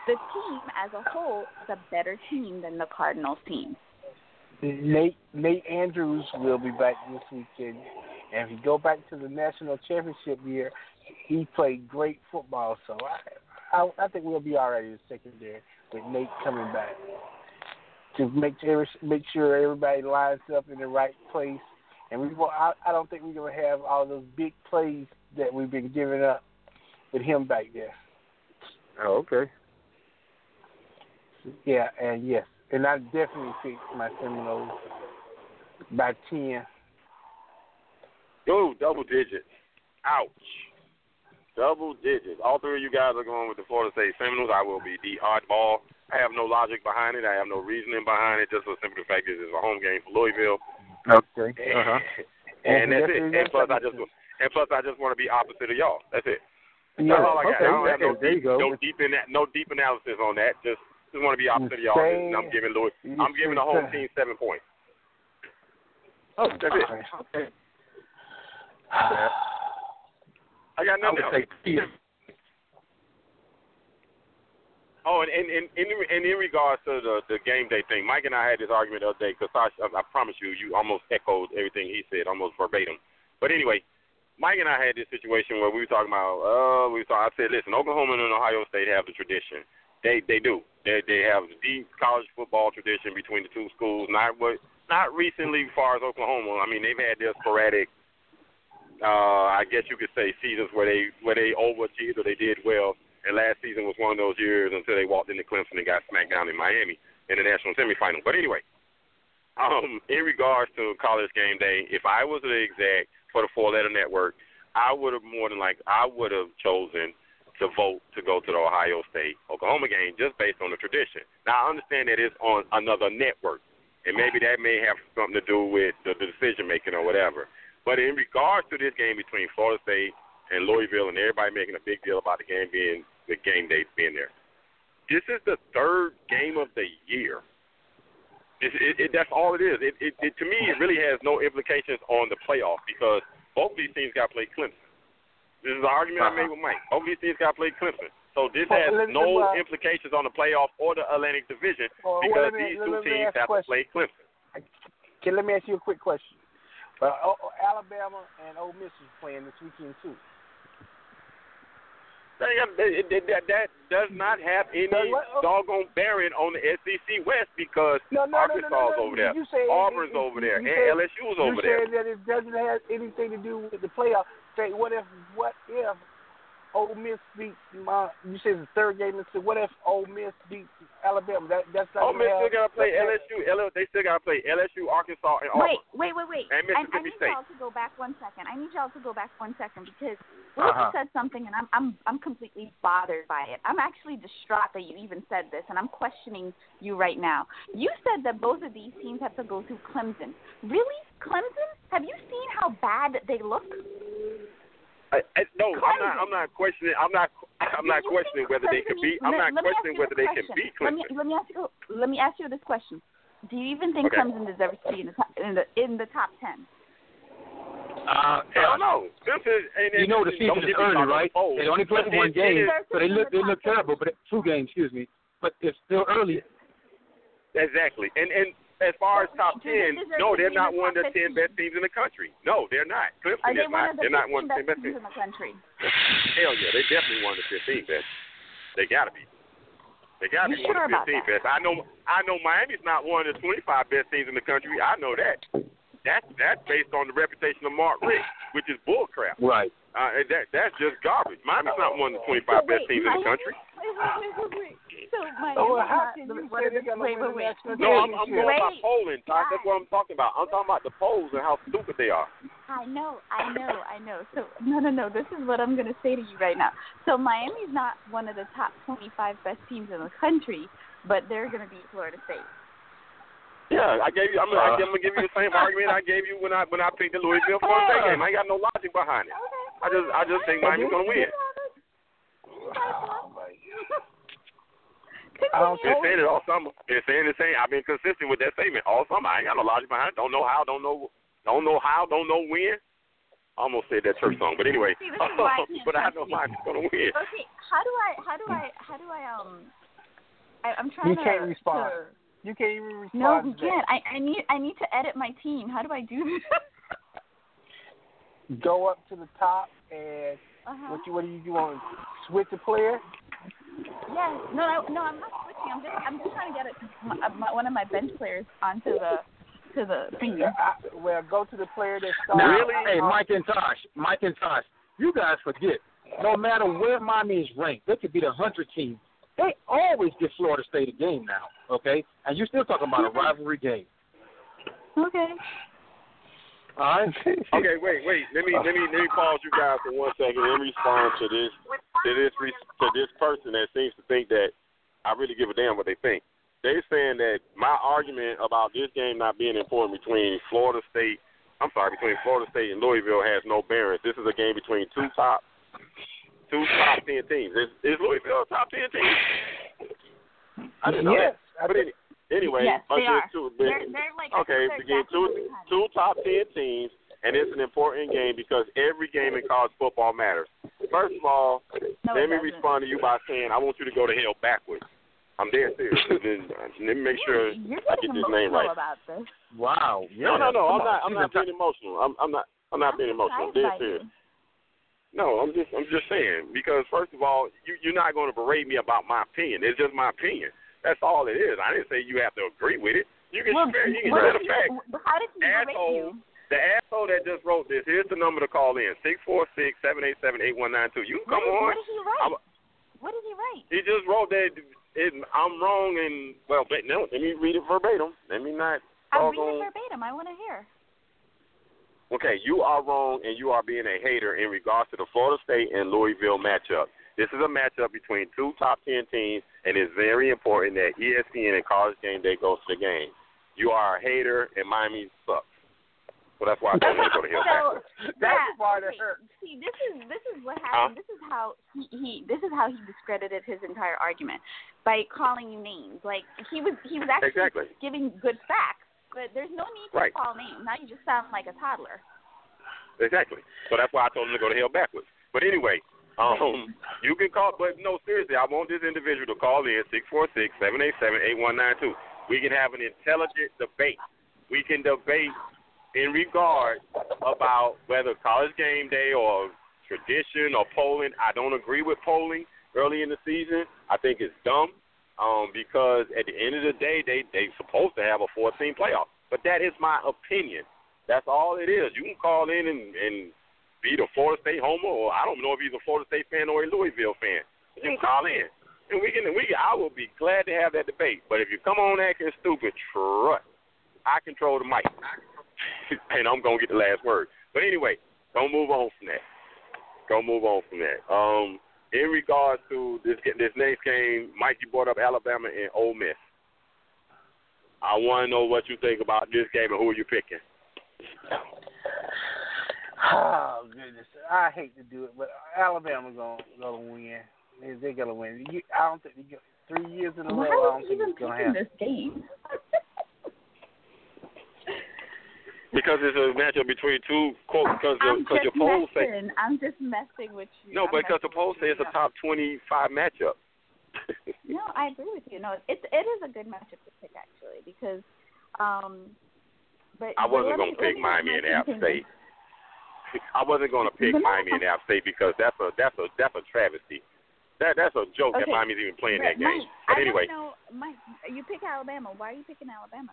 [SPEAKER 1] the team as a whole is a better team than the Cardinals team.
[SPEAKER 5] Nate Nate Andrews will be back this weekend, and if you go back to the national championship year, he played great football. So I I, I think we'll be all right in the secondary with Nate coming back to make sure make sure everybody lines up in the right place. And we will, I, I don't think we're gonna have all those big plays that we've been giving up with him back there.
[SPEAKER 4] Oh, okay.
[SPEAKER 5] Yeah, and yes, and I definitely picked my Seminoles by ten.
[SPEAKER 3] Go double digits. Ouch. Double digits. All three of you guys are going with the Florida State Seminoles. I will be the oddball. I have no logic behind it. I have no reasoning behind it. Just the simple fact is it's a home game for Louisville.
[SPEAKER 4] Okay.
[SPEAKER 3] Uh-huh. And that's it. And plus, I just and plus I just want to be opposite of y'all. That's it.
[SPEAKER 4] Yeah.
[SPEAKER 3] That's all I got.
[SPEAKER 4] Okay.
[SPEAKER 3] I don't have no
[SPEAKER 4] there
[SPEAKER 3] deep, no deep in that, no deep analysis on that. Just just want to be opposite of y'all.
[SPEAKER 5] say-
[SPEAKER 3] And I'm giving Louis. I'm giving the home
[SPEAKER 5] say-
[SPEAKER 3] team seven points.
[SPEAKER 4] Oh,
[SPEAKER 3] That's it.
[SPEAKER 4] Okay.
[SPEAKER 3] I got
[SPEAKER 4] I
[SPEAKER 3] nothing
[SPEAKER 4] would
[SPEAKER 3] else.
[SPEAKER 4] say
[SPEAKER 3] Oh, and and and, and, in, and in regards to the the game day thing, Mike and I had this argument the other day because I, I promise you, you almost echoed everything he said, almost verbatim. But anyway, Mike and I had this situation where we were talking about. Uh, we were I said, listen, Oklahoma and Ohio State have the tradition. They they do. They they have the deep college football tradition between the two schools. Not what not recently, as far as Oklahoma. I mean, they've had their sporadic. Uh, I guess you could say seasons where they where they overachieved or they did well. And last season was one of those years until they walked into Clemson and got smacked down in Miami in the national semifinal. But anyway, um, in regards to college game day, if I was the exec for the four letter network, I would have more than like I would have chosen to vote to go to the Ohio State Oklahoma game just based on the tradition. Now I understand that it's on another network, and maybe that may have something to do with the, the decision making or whatever. But in regards to this game between Florida State and Louisville, and everybody making a big deal about the game being the game day being there, this is the third game of the year. It, it, it, that's all it is. It, it, it to me, it really has no implications on the playoff because both these teams got to play Clemson. This is the argument I uh-huh. made with Mike. Both these teams got to play Clemson. So this
[SPEAKER 5] Well,
[SPEAKER 3] has
[SPEAKER 5] let-
[SPEAKER 3] no
[SPEAKER 5] let-
[SPEAKER 3] implications on the playoff or the Atlantic Division
[SPEAKER 5] Well,
[SPEAKER 3] because
[SPEAKER 5] me-
[SPEAKER 3] these two teams have to play Clemson.
[SPEAKER 5] Okay, let me ask you a quick question. Uh, well, O- Alabama and Ole Miss is playing this weekend too.
[SPEAKER 3] That, that, does not have any
[SPEAKER 5] what-
[SPEAKER 3] doggone bearing on the SEC West because
[SPEAKER 5] No, no, no, no,
[SPEAKER 3] Arkansas
[SPEAKER 5] no,
[SPEAKER 3] is
[SPEAKER 5] no.
[SPEAKER 3] over there, Auburn's
[SPEAKER 5] it-
[SPEAKER 3] over there, and
[SPEAKER 5] said-
[SPEAKER 3] LSU's over there.
[SPEAKER 5] You said that it doesn't have anything to do with the playoff. Say, what if, what if Ole Miss beats my? You said the third game. and said, what if Ole Miss beats Alabama? That that's not.
[SPEAKER 3] Ole Miss
[SPEAKER 5] gonna
[SPEAKER 3] still gotta play
[SPEAKER 5] that-
[SPEAKER 3] LSU. L- they still got to play LSU, Arkansas, and Auburn.
[SPEAKER 1] Wait, wait, wait, wait.
[SPEAKER 3] And
[SPEAKER 1] Mississippi I,
[SPEAKER 3] I
[SPEAKER 1] need
[SPEAKER 3] State.
[SPEAKER 1] y'all to go back one second. I need y'all to go back one second because Wilson
[SPEAKER 4] Uh-huh.
[SPEAKER 1] said something, and I'm I'm I'm completely bothered by it. I'm actually distraught that you even said this, and I'm questioning you right now. You said that both of these teams have to go through Clemson. Really, Clemson? Have you seen how bad they look?
[SPEAKER 3] I, I, no, I'm not. I'm not questioning. I'm not. I'm not questioning whether they can
[SPEAKER 1] Clemson
[SPEAKER 3] beat. I'm not
[SPEAKER 1] let me ask
[SPEAKER 3] questioning whether they can
[SPEAKER 1] question.
[SPEAKER 3] beat
[SPEAKER 1] Let me let me ask you let me ask you this question. Do you even think
[SPEAKER 3] Okay.
[SPEAKER 1] Clemson deserves to be in the top, in the in the top ten?
[SPEAKER 4] Uh,
[SPEAKER 3] Hell no. This is. And,
[SPEAKER 4] You know the
[SPEAKER 3] and
[SPEAKER 4] season is early, right?
[SPEAKER 3] the.
[SPEAKER 4] They only played one
[SPEAKER 3] it- it
[SPEAKER 4] game,
[SPEAKER 3] is-
[SPEAKER 4] so they look they look terrible. But two games, excuse me. But it's still early.
[SPEAKER 3] Exactly. And and as far as top ten, no, they're not one of the ten best teams in the country. No, they're not.
[SPEAKER 1] Are
[SPEAKER 3] Clemson is not. They're not one of the ten best
[SPEAKER 1] teams
[SPEAKER 3] teams.
[SPEAKER 1] in the country?
[SPEAKER 3] Hell yeah, they definitely one of the fifteen best. They gotta be. They gotta be one
[SPEAKER 1] sure
[SPEAKER 3] of the
[SPEAKER 1] about
[SPEAKER 3] fifteen best. I know. I know Miami's not one of the twenty-five best teams in the country. I know that. That's that's based on the reputation of Mark Richt, which is bullcrap.
[SPEAKER 4] Right.
[SPEAKER 3] Uh, that that's just garbage. Miami's not one of the twenty-five best teams in the country.
[SPEAKER 1] Wait, wait, wait, wait, wait. So Miami's
[SPEAKER 5] Oh, well, how can you
[SPEAKER 1] what
[SPEAKER 5] say they got
[SPEAKER 1] wait, wait, wait.
[SPEAKER 3] No, I'm, I'm going by
[SPEAKER 1] Wait.
[SPEAKER 3] polling. Todd. That's what I'm talking about. I'm talking about the polls and how stupid they are.
[SPEAKER 1] I know, I know, I know. So no, no, no. This is what I'm going to say to you right now. So Miami's not one of the top 25 best teams in the country, but they're going to beat Florida State.
[SPEAKER 3] Yeah, I gave you. I'm,
[SPEAKER 4] Uh,
[SPEAKER 3] I'm gonna give you the same argument I gave you when I when I picked the Louisville Florida State game. I ain't got no logic behind it. I just I just think Miami's gonna win.
[SPEAKER 5] I <laughs> don't
[SPEAKER 3] Been saying it all summer. Been saying the same. I've been consistent with that statement all summer. I ain't got no logic behind it. Don't know how. Don't know. Don't know how. Don't know when. I almost said that church song, but anyway.
[SPEAKER 1] See, this is why I can't <laughs>
[SPEAKER 3] but I
[SPEAKER 1] trust
[SPEAKER 3] know
[SPEAKER 1] you.
[SPEAKER 3] Miami's gonna win.
[SPEAKER 1] Okay, how do I, how do I, how do I, um, I, I'm trying
[SPEAKER 5] You
[SPEAKER 1] to.
[SPEAKER 5] can't respond.
[SPEAKER 1] to-
[SPEAKER 5] You can't even respond.
[SPEAKER 1] no,
[SPEAKER 5] to
[SPEAKER 1] we can't. I, I need, I need to edit my team. How do I do this?
[SPEAKER 5] Go up to the top and
[SPEAKER 1] uh-huh.
[SPEAKER 5] what you what do you do? Want switch a player?
[SPEAKER 1] Yes. No, no, no. I'm not switching. I'm just, I'm just trying to get it, my, my, one of my bench players onto the, to the thingy.
[SPEAKER 5] I, well, go to the player that started.
[SPEAKER 4] Now,
[SPEAKER 3] Really?
[SPEAKER 4] hey, Mike and Tosh, Mike and Tosh, you guys forget. No matter where Miami is ranked, they could be the hundred team. They always give Florida State a game now, okay? And you're still talking about a mm-hmm. rivalry game.
[SPEAKER 1] Okay.
[SPEAKER 4] All right. <laughs>
[SPEAKER 3] Okay, wait, wait. Let me let me let me pause you guys for one second. Let me respond to this to this re- to this person that seems to think that I really give a damn what they think. They're saying that my argument about this game not being important between Florida State, I'm sorry, between Florida State and Louisville has no bearing. This is a game between two top two top ten teams. Is, is Louisville a top ten team? I didn't know
[SPEAKER 5] yes,
[SPEAKER 3] that. But any, anyway,
[SPEAKER 1] Yes, they are.
[SPEAKER 3] two-
[SPEAKER 1] They're, they're like
[SPEAKER 3] okay,
[SPEAKER 1] they're exactly
[SPEAKER 3] two two top ten teams, and it's an important game because every game in college football matters. First of all,
[SPEAKER 1] No,
[SPEAKER 3] let me
[SPEAKER 1] doesn't.
[SPEAKER 3] respond to you by saying I want you to go to hell backwards. I'm dead serious. <laughs> Let me make sure
[SPEAKER 1] You're
[SPEAKER 3] I get this name right.
[SPEAKER 1] about this.
[SPEAKER 4] Wow.
[SPEAKER 3] No,
[SPEAKER 4] Yeah.
[SPEAKER 3] no, no. I'm
[SPEAKER 4] on.
[SPEAKER 3] not. I'm not being emotional. I'm, I'm not. I'm not being emotional. I'm dead serious.
[SPEAKER 1] you.
[SPEAKER 3] No, I'm just. I'm just saying because first of all, you, you're not going to berate me about my opinion. It's just my opinion. That's all it is. I didn't say you have to agree with it. You can
[SPEAKER 1] Well.
[SPEAKER 3] You can
[SPEAKER 1] did
[SPEAKER 3] the facts.
[SPEAKER 1] how did he berate
[SPEAKER 3] Asshole.
[SPEAKER 1] you?
[SPEAKER 3] The asshole that just wrote this. Here's the number to call in: six four six seven eight seven eight one nine two. You can come
[SPEAKER 1] what,
[SPEAKER 3] on.
[SPEAKER 1] What did he write?
[SPEAKER 3] I'm-
[SPEAKER 1] what did he write?
[SPEAKER 3] He just wrote that it, I'm wrong and well, but no, let me read it verbatim. Let me not.
[SPEAKER 1] I'm reading
[SPEAKER 3] doggone-
[SPEAKER 1] verbatim. I want to hear.
[SPEAKER 3] Okay, you are wrong and you are being a hater in regards to the Florida State and Louisville matchup. This is a matchup between two top ten teams, and it's very important that ESPN and College Game Day goes to the game. You are a hater, and Miami sucks. So that's why I told you to go to hell backwards. <laughs>
[SPEAKER 1] So
[SPEAKER 5] That's
[SPEAKER 1] that,
[SPEAKER 5] the part that
[SPEAKER 1] okay,
[SPEAKER 5] hurt.
[SPEAKER 1] See, this is this is what happened. This is how he, he this is how he discredited his entire argument by calling you names. Like he was he was actually
[SPEAKER 3] Exactly.
[SPEAKER 1] giving good facts, but there's no need to
[SPEAKER 3] Right.
[SPEAKER 1] call names. Now you just sound like a toddler.
[SPEAKER 3] Exactly. So that's why I told him to go to hell backwards. But anyway, um, you can call, but no, seriously, I want this individual to call in six four six seven eight seven eight one nine two. We can have an intelligent debate. We can debate in regard about whether college game day or tradition or polling. I don't agree with polling early in the season. I think it's dumb um, because at the end of the day, they they supposed to have a 14 playoff. But that is my opinion. That's all it is. You can call in and, and be the Florida State homer, or I don't know if he's a Florida State fan or a Louisville fan. You can call in, and we can. We I will be glad to have that debate. But if you come on acting stupid, trust I control the mic, <laughs> and I'm gonna get the last word. But anyway, don't move on from that. Don't move on from that. Um, in regards to this this next game, Mike, you brought up Alabama and Ole Miss. I want to know what you think about this game and who are you picking.
[SPEAKER 5] Oh goodness, I hate to do it, but Alabama's gonna gonna win. They- They're gonna win. You, I don't think they get three years in a row.
[SPEAKER 1] Why
[SPEAKER 5] I
[SPEAKER 1] are
[SPEAKER 5] don't
[SPEAKER 1] you
[SPEAKER 5] think
[SPEAKER 1] even
[SPEAKER 5] it's gonna
[SPEAKER 1] picking
[SPEAKER 5] happen.
[SPEAKER 1] this game? <laughs>
[SPEAKER 3] Because it's a matchup between two quote because
[SPEAKER 1] I'm
[SPEAKER 3] because your
[SPEAKER 1] just
[SPEAKER 3] polls say
[SPEAKER 1] messing. I'm just messing with you.
[SPEAKER 3] no,
[SPEAKER 1] I'm
[SPEAKER 3] because the polls say it's a top twenty five matchup. <laughs>
[SPEAKER 1] No, I agree with you. No, it's it is a good matchup to pick actually because, um, but
[SPEAKER 3] I wasn't
[SPEAKER 1] let
[SPEAKER 3] gonna
[SPEAKER 1] me-
[SPEAKER 3] pick Miami and
[SPEAKER 1] my
[SPEAKER 3] App
[SPEAKER 1] opinion.
[SPEAKER 3] State. I wasn't gonna pick Miami and App State because that's a that's a that's a travesty. That that's a joke that Miami's even playing that
[SPEAKER 1] But
[SPEAKER 3] game.
[SPEAKER 1] Mike,
[SPEAKER 3] But
[SPEAKER 1] I
[SPEAKER 3] anyway,
[SPEAKER 1] don't know, Mike, you pick Alabama. Why are you picking Alabama?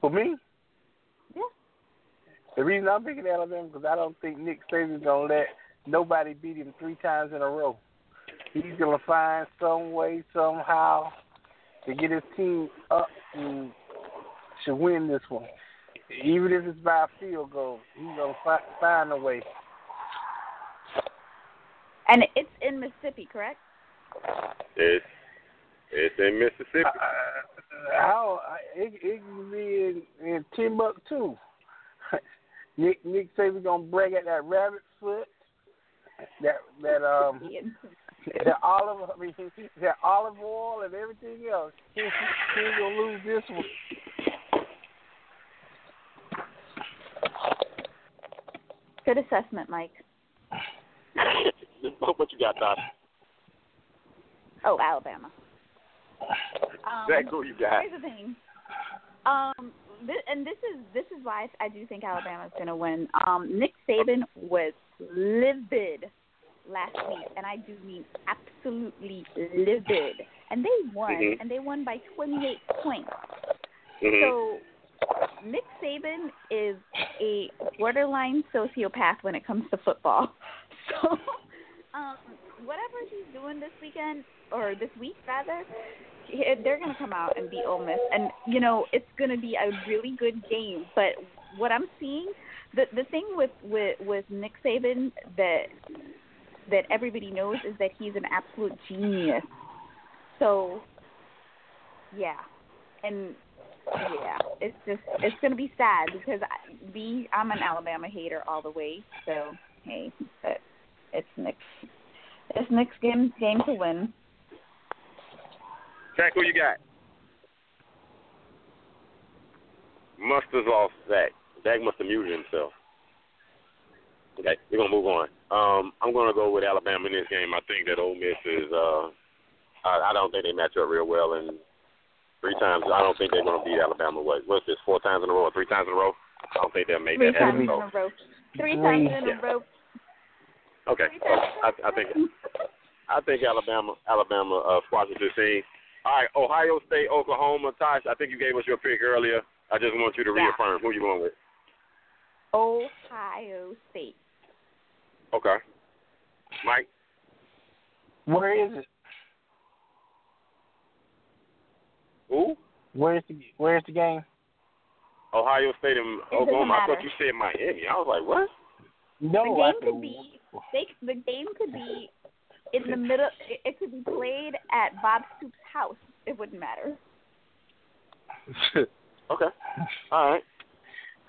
[SPEAKER 5] For me,
[SPEAKER 1] Yeah.
[SPEAKER 5] the reason I'm picking Alabama because I don't think Nick Saban's gonna let nobody beat him three times in a row. He's gonna find some way somehow to get his team up and to win this one. Even if it's by a field goal, he's gonna fi- find a way.
[SPEAKER 1] And it's in Mississippi, correct?
[SPEAKER 3] it's it's in Mississippi.
[SPEAKER 5] Uh, how it, it can be in, in Timbuktu. <laughs> Nick Nick say we're gonna break out that rabbit foot, that that um <laughs> that olive I <laughs> mean that olive oil and everything else. He, he ain't gonna lose this one.
[SPEAKER 1] Good assessment, Mike. <laughs>
[SPEAKER 3] what you got, Tosh?
[SPEAKER 1] Oh, Alabama. Um,
[SPEAKER 3] Zach, who you got?
[SPEAKER 1] Here's the thing. Um, this, and this is this is why I do think Alabama's going to win. Um, Nick Saban was livid last week, and I do mean absolutely livid. And they won,
[SPEAKER 3] Mhm.
[SPEAKER 1] and they won by 28 points.
[SPEAKER 3] Mhm.
[SPEAKER 1] So Nick Saban is a borderline sociopath when it comes to football. <laughs> So um, whatever he's doing this weekend or this week rather, they're gonna come out and beat Ole Miss, and you know it's gonna be a really good game. But what I'm seeing, the the thing with with with Nick Saban that that everybody knows is that he's an absolute genius. So, yeah, and yeah, it's just it's gonna be sad because I, me, I'm an Alabama hater all the way. So hey, but it's Nick's it's Nick's game game to win.
[SPEAKER 3] Zach, who you got? Must have lost Zach. Zach must have muted himself. Okay, we're gonna move on. Um, I'm gonna go with Alabama in this game. I think that Ole Miss is. Uh, I, I don't think they match up real well, and three times. I don't think they're gonna beat Alabama. What? What's this? Four times in a row or three times in a row? I don't think they'll make
[SPEAKER 1] Three
[SPEAKER 3] that
[SPEAKER 1] times
[SPEAKER 3] happen.
[SPEAKER 1] in a row. Three
[SPEAKER 5] Three.
[SPEAKER 1] times in
[SPEAKER 3] Yeah.
[SPEAKER 1] a row.
[SPEAKER 3] okay, I, I think I think Alabama Alabama uh, squashes this team. All right, Ohio State, Oklahoma. Tosh, I think you gave us your pick earlier. I just want you to
[SPEAKER 1] Yeah.
[SPEAKER 3] reaffirm who you going with.
[SPEAKER 1] Ohio State.
[SPEAKER 3] Okay. Mike.
[SPEAKER 5] Where is it?
[SPEAKER 3] Who?
[SPEAKER 5] Where's the Where's the game?
[SPEAKER 3] Ohio State and
[SPEAKER 1] It
[SPEAKER 3] Oklahoma. I thought you said Miami. I was like, what?
[SPEAKER 5] No,
[SPEAKER 1] the
[SPEAKER 5] I
[SPEAKER 1] game could be they the game could be in the middle it, it could be played at Bob Stoops' house. It wouldn't matter. <laughs>
[SPEAKER 3] Okay. All right.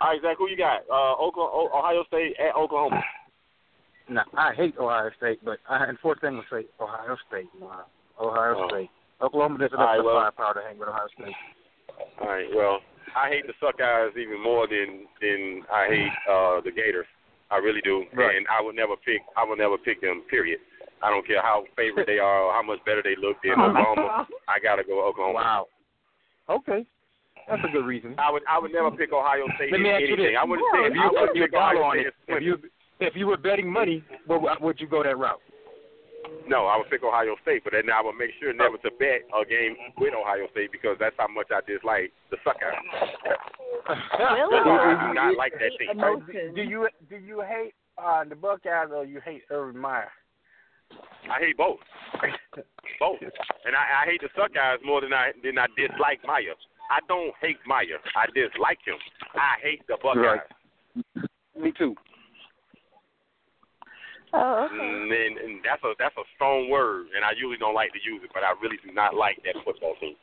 [SPEAKER 3] All right, Zach. Who you got? Uh, Oklahoma, Ohio State at Oklahoma.
[SPEAKER 4] Now, I hate Ohio State, but I unfortunately I'm gonna say Ohio State. Wow. Ohio
[SPEAKER 3] Oh.
[SPEAKER 4] State. Oklahoma doesn't have
[SPEAKER 3] right,
[SPEAKER 4] the
[SPEAKER 3] well-
[SPEAKER 4] firepower to hang with Ohio State.
[SPEAKER 3] All right. Well, I hate the Suckeyes even more than than I hate uh the Gators. I really do,
[SPEAKER 4] Right.
[SPEAKER 3] and I would never pick. I would never pick them. Period. I don't care how favorite they are or how much better they look than
[SPEAKER 1] Oh
[SPEAKER 3] Oklahoma. I gotta go Oklahoma.
[SPEAKER 4] Wow. Okay. That's a good reason.
[SPEAKER 3] I would I would never pick Ohio State
[SPEAKER 4] Let me ask you
[SPEAKER 3] anything.
[SPEAKER 4] this.
[SPEAKER 3] I wouldn't
[SPEAKER 1] No,
[SPEAKER 3] say
[SPEAKER 4] If you
[SPEAKER 3] I
[SPEAKER 4] your
[SPEAKER 3] pick Ohio
[SPEAKER 4] on
[SPEAKER 3] State
[SPEAKER 4] it, if you if you were betting money, what would you go that route?
[SPEAKER 3] No, I would pick Ohio State, but then I would make sure never to bet a game with Ohio State because that's how much I dislike the Suckeyes.
[SPEAKER 1] Really? <laughs>
[SPEAKER 3] I do not like that
[SPEAKER 1] Hate
[SPEAKER 3] team.
[SPEAKER 5] Do you do you hate uh, the Buckeyes or you hate Urban Meyer?
[SPEAKER 3] I hate both, both, and I, I hate the Suckeyes more than I than I dislike Meyer. I don't hate Meyer. I dislike him. I hate the Buckeyes.
[SPEAKER 4] Right. Me too.
[SPEAKER 1] Oh, okay.
[SPEAKER 3] Mm, and, and that's a that's a strong word, and I usually don't like to use it, but I really do not like that football team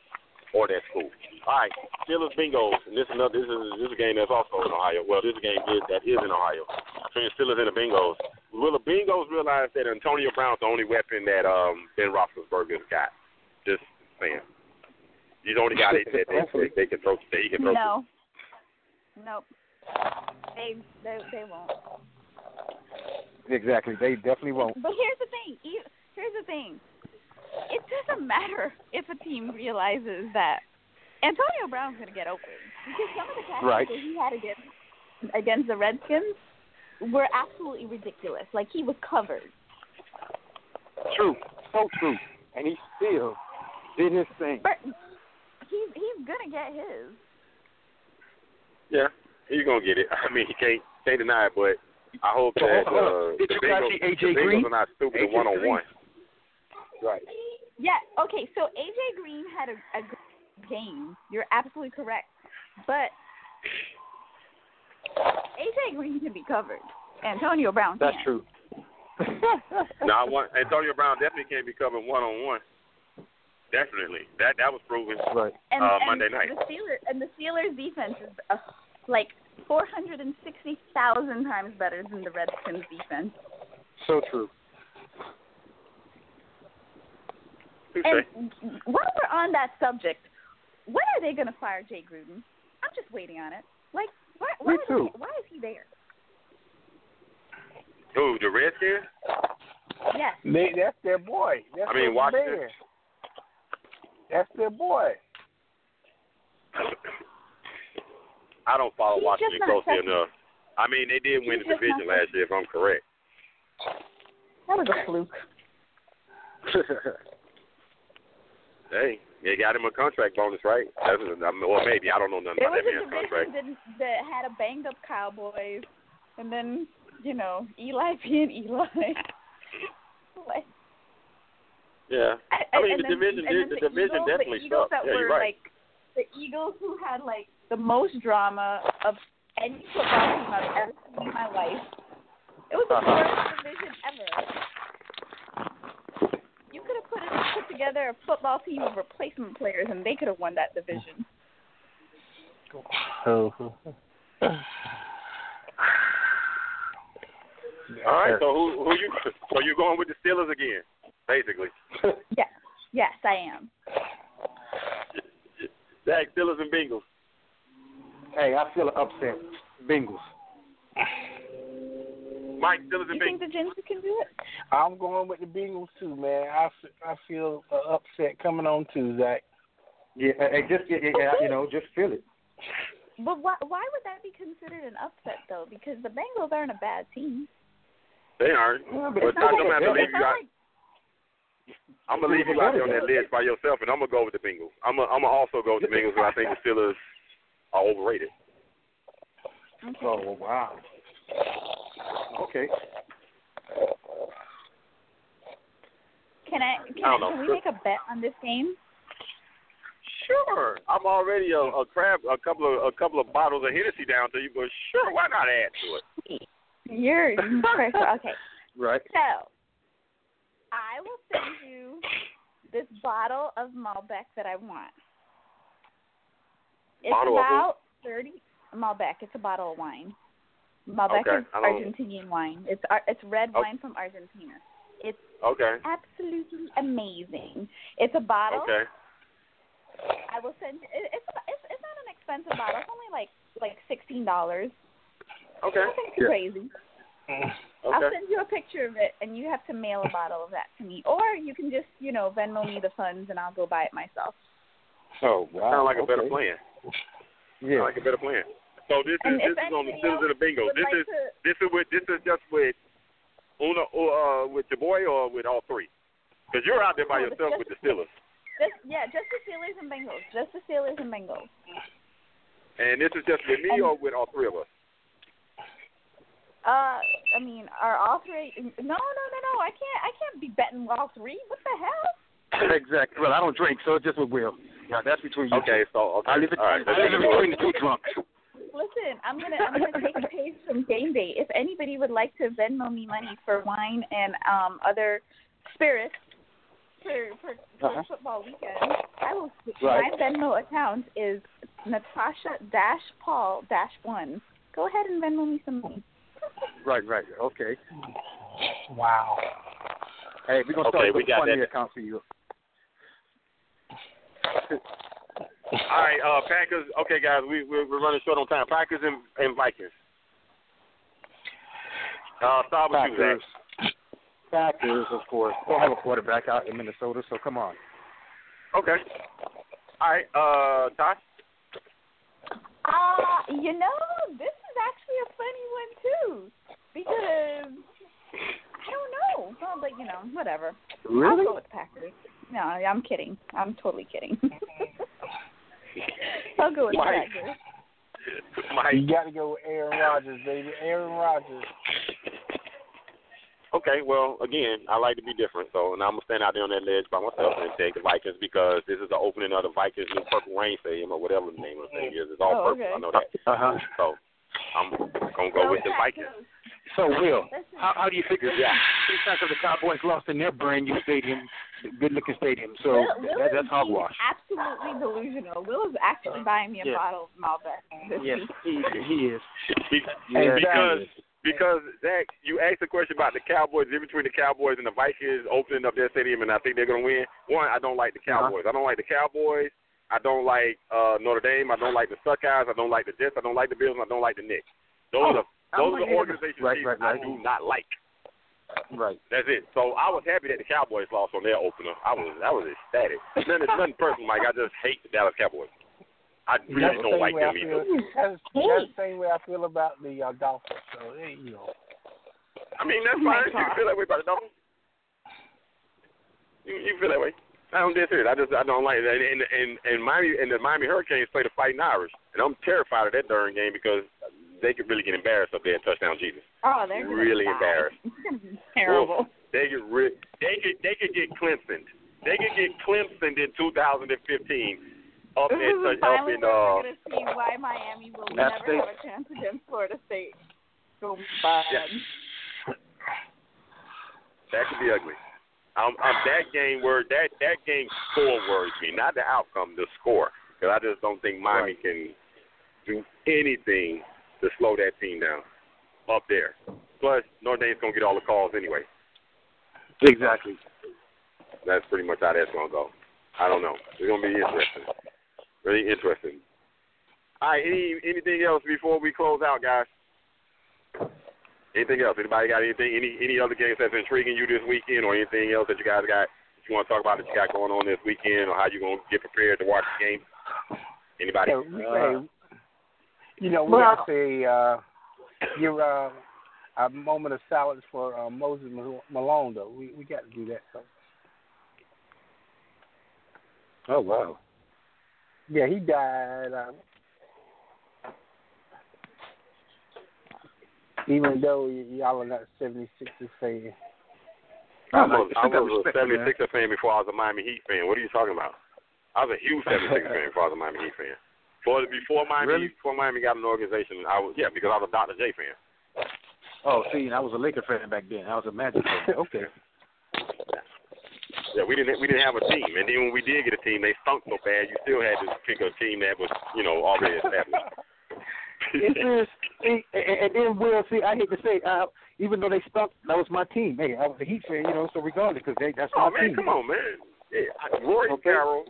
[SPEAKER 3] or that school. All right, Steelers Bengals, and this is another this is this is a game that's also in Ohio. Well, this game is that is in Ohio between the Steelers and the Bengals. Will the Bengals realize that Antonio Brown's the only weapon that um Ben Roethlisberger's got? Just saying, he's the only guy that, that they, they, they can throw he can throw. to.
[SPEAKER 1] No. Nope. They they they won't.
[SPEAKER 4] Exactly. They definitely won't.
[SPEAKER 1] But here's the thing. Here's the thing. It doesn't matter if a team realizes that Antonio Brown's going to get open because some of the catches
[SPEAKER 4] Right.
[SPEAKER 1] that he had against against the Redskins were absolutely ridiculous. Like he was covered.
[SPEAKER 4] True. So true. And he still did his thing.
[SPEAKER 1] But he's he's gonna get his.
[SPEAKER 3] Yeah, he's gonna get it. <laughs> I mean, he can't can't deny it, but I hope
[SPEAKER 4] So,
[SPEAKER 3] that
[SPEAKER 4] hold on.
[SPEAKER 3] uh,
[SPEAKER 4] Did
[SPEAKER 3] the
[SPEAKER 4] you guys
[SPEAKER 3] Bengals,
[SPEAKER 4] see
[SPEAKER 3] the
[SPEAKER 4] A.J.
[SPEAKER 3] Bengals
[SPEAKER 4] Green?
[SPEAKER 3] are not stupid
[SPEAKER 4] A.J.
[SPEAKER 3] one on one.
[SPEAKER 4] Right.
[SPEAKER 1] Yeah. Okay. So AJ Green had a, a game. You're absolutely correct. But AJ Green can be covered. Antonio Brown
[SPEAKER 4] That's
[SPEAKER 1] can't.
[SPEAKER 4] true. <laughs>
[SPEAKER 3] No, I want Antonio Brown definitely can't be covered one on one. Definitely, that that was proven.
[SPEAKER 4] Right.
[SPEAKER 1] And,
[SPEAKER 3] uh,
[SPEAKER 1] and
[SPEAKER 3] Monday night.
[SPEAKER 1] The Steelers and the Steelers defense is uh, like four hundred and sixty thousand times better than the Redskins defense.
[SPEAKER 4] So true.
[SPEAKER 1] And while we're on that subject, when are they going to fire Jay Gruden? I'm just waiting on it. Like, why? Why,
[SPEAKER 4] Me
[SPEAKER 1] is he- why is he there?
[SPEAKER 3] Who the Redskins?
[SPEAKER 1] Yes.
[SPEAKER 5] They, that's their boy. That's
[SPEAKER 3] I mean,
[SPEAKER 5] their
[SPEAKER 3] Washington.
[SPEAKER 5] Bear. That's their boy.
[SPEAKER 3] I don't follow
[SPEAKER 1] He's
[SPEAKER 3] Washington closely enough. I mean, they did win the division last year, if I'm correct.
[SPEAKER 1] That was a fluke. <laughs>
[SPEAKER 3] Hey, they got him a contract bonus, right? That's, I mean, or maybe I don't know nothing
[SPEAKER 1] It
[SPEAKER 3] about
[SPEAKER 1] was
[SPEAKER 3] that
[SPEAKER 1] a
[SPEAKER 3] man's contract.
[SPEAKER 1] that, that had a banged up Cowboys, and then you know Eli <laughs> being Eli.
[SPEAKER 3] Yeah. I mean, the
[SPEAKER 1] then,
[SPEAKER 3] division did- the
[SPEAKER 1] the
[SPEAKER 3] division
[SPEAKER 1] Eagles,
[SPEAKER 3] definitely
[SPEAKER 1] the Eagles
[SPEAKER 3] sucked.
[SPEAKER 1] that
[SPEAKER 3] Yeah,
[SPEAKER 1] were
[SPEAKER 3] right.
[SPEAKER 1] like the Eagles who had like the most drama of any football team I've ever seen in my life. It was the
[SPEAKER 3] Uh-huh.
[SPEAKER 1] worst division ever. You could have put it, put together a football team of replacement players, and they could have won that division. <laughs>
[SPEAKER 3] All right. So who who you so you going with the Steelers again? Basically.
[SPEAKER 1] Yes, yes, I am.
[SPEAKER 3] Zach, Steelers and Bengals.
[SPEAKER 4] Hey, I feel an upset. Bengals.
[SPEAKER 3] Mike, Steelers and
[SPEAKER 1] You think the Giants can do it?
[SPEAKER 5] I'm going with the Bengals too, man. I, I feel uh, upset coming on too, Zach.
[SPEAKER 4] Yeah, hey, just yeah, yeah, yeah, you know, just feel it.
[SPEAKER 1] But why why would that be considered an upset though? Because the Bengals aren't a bad team.
[SPEAKER 3] They aren't.
[SPEAKER 4] Yeah,
[SPEAKER 3] But
[SPEAKER 1] It's not
[SPEAKER 3] I'm
[SPEAKER 1] like-
[SPEAKER 3] gonna have to leave you
[SPEAKER 1] not
[SPEAKER 3] out.
[SPEAKER 1] like-
[SPEAKER 3] I'm gonna leave you out there on that list by yourself, and I'm gonna go with the Bengals. I'm gonna, I'm gonna also go with the Bengals, but I think the Steelers are overrated.
[SPEAKER 1] Okay.
[SPEAKER 4] Oh wow. Okay.
[SPEAKER 1] Can I can,
[SPEAKER 3] I
[SPEAKER 1] I can we make a bet on this game?
[SPEAKER 3] Sure, I'm already a, a crab, a couple of a couple of bottles of Hennessy down to you, but sure, why not add to it?
[SPEAKER 1] You're. <laughs> Okay.
[SPEAKER 4] Right.
[SPEAKER 1] So I will send you this bottle of Malbec that I want. It's
[SPEAKER 3] Bottle of
[SPEAKER 1] about thirty Malbec. It's a bottle of wine. Malbec
[SPEAKER 3] Okay,
[SPEAKER 1] is Argentinian wine. It's it's red
[SPEAKER 3] Oh.
[SPEAKER 1] wine from Argentina. It's
[SPEAKER 3] Okay,
[SPEAKER 1] absolutely amazing. It's a bottle.
[SPEAKER 3] okay,
[SPEAKER 1] I will send. It's it's it's not an expensive bottle. It's only like like sixteen dollars.
[SPEAKER 3] okay,
[SPEAKER 1] Nothing too
[SPEAKER 4] Yeah.
[SPEAKER 1] crazy. Mm.
[SPEAKER 3] I'll
[SPEAKER 1] send you a picture of it, and you have to mail a bottle of that to me, or you can just you know Venmo me the funds, and I'll go buy it myself.
[SPEAKER 4] Oh wow.
[SPEAKER 3] Sound like a better plan.
[SPEAKER 4] Yeah.
[SPEAKER 3] Sound like a better plan. So this is
[SPEAKER 1] And
[SPEAKER 3] this is on the
[SPEAKER 1] anybody
[SPEAKER 3] Steelers and the Bengals. This
[SPEAKER 1] like
[SPEAKER 3] is
[SPEAKER 1] to,
[SPEAKER 3] this is with this is just with Una uh with your boy or with all three? Because you're out there by
[SPEAKER 1] No,
[SPEAKER 3] yourself
[SPEAKER 1] just
[SPEAKER 3] with the Steelers,
[SPEAKER 1] just yeah, just the Steelers and Bengals, just the Steelers and Bengals.
[SPEAKER 3] and this is just with me or with all three of us.
[SPEAKER 1] Uh, I mean, are all three? No, no, no, no. I can't. I can't be betting all three. What the hell?
[SPEAKER 4] Exactly. Well, I don't drink, so it's just with Will. Yeah, that's between you.
[SPEAKER 3] Okay,
[SPEAKER 4] two.
[SPEAKER 3] so okay.
[SPEAKER 4] I leave it.
[SPEAKER 3] all right.
[SPEAKER 4] I leave it between the two drunks.
[SPEAKER 1] Listen, I'm gonna I'm gonna take a page from Game Day. If anybody would like to Venmo me money for wine and um other spirits for for, for
[SPEAKER 4] Uh-huh.
[SPEAKER 1] football weekend, I will.
[SPEAKER 4] Right.
[SPEAKER 1] My Venmo account is Natasha dash Paul dash one. Go ahead and Venmo me some money.
[SPEAKER 4] Right, right. Okay.
[SPEAKER 5] Wow.
[SPEAKER 4] Hey, we're gonna start
[SPEAKER 3] Okay,
[SPEAKER 4] with
[SPEAKER 3] we
[SPEAKER 4] a
[SPEAKER 3] got
[SPEAKER 4] funny
[SPEAKER 3] that.
[SPEAKER 4] account for you.
[SPEAKER 3] All right, uh, Packers. Okay, guys, we we're, we're running short on time. Packers and, and Vikings. Uh, start with you,
[SPEAKER 4] Packers.
[SPEAKER 3] Zach.
[SPEAKER 4] Packers, of course. Don't have a quarterback out in Minnesota, so come on.
[SPEAKER 3] Okay. All right, uh, Tosh.
[SPEAKER 1] Uh, you know, this is actually a funny one too because I don't know. Well, but you know, whatever. Really? I'll go with Packers. No, I'm kidding. I'm totally kidding. I'll go with the
[SPEAKER 3] Mike.
[SPEAKER 1] Packers.
[SPEAKER 3] Mike.
[SPEAKER 5] You got to go with Aaron Rodgers, baby. Aaron Rodgers.
[SPEAKER 3] Okay, well, again, I like to be different, so and I'm gonna stand out there on that ledge by myself and take the Vikings because this is the opening of the Vikings new Purple Rain Stadium or whatever the name of the thing is. It's all
[SPEAKER 1] Oh,
[SPEAKER 3] purple.
[SPEAKER 1] okay.
[SPEAKER 3] I know that.
[SPEAKER 4] Uh huh.
[SPEAKER 3] So I'm gonna go with the Vikings.
[SPEAKER 4] So, Will, how, how do you figure? Yeah. Three times the Cowboys lost in their brand new stadium, good looking stadium. So
[SPEAKER 1] Will, Will
[SPEAKER 4] that,
[SPEAKER 1] is
[SPEAKER 4] that's hogwash.
[SPEAKER 1] absolutely delusional. Will is actually buying me a
[SPEAKER 4] Yeah.
[SPEAKER 1] bottle of Malbec. this
[SPEAKER 4] Yes, he, he is.
[SPEAKER 3] Be-
[SPEAKER 4] Yeah,
[SPEAKER 3] because
[SPEAKER 4] he
[SPEAKER 3] because Zach, you asked a question about the Cowboys, in between the Cowboys and the Vikings opening up their stadium, and I think they're gonna win. One, I don't like the
[SPEAKER 4] Uh-huh.
[SPEAKER 3] Cowboys. I don't like the Cowboys. I don't like uh Notre Dame. I don't like the Suckeyes. I don't like the Jets. I don't like the Bills. And I don't like the Knicks. Those
[SPEAKER 4] Oh,
[SPEAKER 3] are those are the
[SPEAKER 4] any of them.
[SPEAKER 3] organizations
[SPEAKER 4] Right,
[SPEAKER 3] teams
[SPEAKER 4] right,
[SPEAKER 3] I do not like.
[SPEAKER 4] Right.
[SPEAKER 3] That's it. So I was happy that the Cowboys lost on their opener. I was I was ecstatic. Nothing, nothing personal, Mike. I just hate the Dallas Cowboys. I really
[SPEAKER 5] That's the
[SPEAKER 3] don't
[SPEAKER 5] same
[SPEAKER 3] like
[SPEAKER 5] way I
[SPEAKER 3] them
[SPEAKER 5] feel.
[SPEAKER 3] either.
[SPEAKER 5] That's, that's the same way I feel about the uh, Dolphins. So there you go.
[SPEAKER 3] I mean, that's
[SPEAKER 1] Oh my
[SPEAKER 3] fine. You feel that way about the Dolphins. You, you feel that way. I don't disagree. I just I don't like that. And and and Miami and the Miami Hurricanes play the Fighting Irish, and I'm terrified of that darn game because they could really get embarrassed up there in touchdown Jesus.
[SPEAKER 1] Oh, they're
[SPEAKER 3] Really embarrassed.
[SPEAKER 1] Gonna <laughs> terrible.
[SPEAKER 3] They could re- they could they could get Clemson. They could get Clemson in 2015 up
[SPEAKER 1] This
[SPEAKER 3] in
[SPEAKER 1] is
[SPEAKER 3] up in uh
[SPEAKER 1] we're going to see why Miami will never
[SPEAKER 4] State.
[SPEAKER 1] have a chance against Florida State. So bad.
[SPEAKER 3] Yeah. that could be ugly. Um, um, that game word that that game score worries me, not the outcome, the score, because I just don't think Miami can do anything to slow that team down up there. Plus, Notre Dame's gonna get all the calls anyway.
[SPEAKER 4] Exactly.
[SPEAKER 3] That's pretty much how that's gonna go. I don't know. It's gonna be interesting. Really interesting. All right. Any anything else before we close out, guys? Anything else? Anybody got anything? Any any other games that's intriguing you this weekend, or anything else that you guys got? That you want to talk about that you got going on this weekend, or how you gonna get prepared to watch the game? Anybody?
[SPEAKER 5] Hey, we- hey, you know, we
[SPEAKER 1] Well-
[SPEAKER 5] have to say, uh, give uh, a moment of silence for uh, Moses Malone, though. We we got to do that. So.
[SPEAKER 4] Oh wow.
[SPEAKER 5] Yeah, he died. Uh, even though y- y'all are not 76ers fan.
[SPEAKER 3] I was,
[SPEAKER 4] I
[SPEAKER 3] I was a
[SPEAKER 4] respect for
[SPEAKER 3] 76er fan before I was a Miami Heat fan. What are you talking about? I was a huge 76er fan before I was a Miami Heat fan. For before Miami
[SPEAKER 4] Really?
[SPEAKER 3] before Miami got an organization, I was yeah because I was a Dr. J fan.
[SPEAKER 4] Oh, see, and I was a Laker fan back then. I was a Magic fan. <laughs> Okay.
[SPEAKER 3] Yeah, we didn't we didn't have a team, and then when we did get a team, they stunk so bad. You still had to pick a team that was you know already established. <laughs>
[SPEAKER 4] it is, see, and, and then Will, see, I hate to say, uh, even though they stunk, that was my team. Hey, I was a Heat fan, you know, so regardless, because they that's
[SPEAKER 3] oh
[SPEAKER 4] my
[SPEAKER 3] man,
[SPEAKER 4] team.
[SPEAKER 3] come on, man. Yeah, Rory
[SPEAKER 4] Okay.
[SPEAKER 3] Carroll.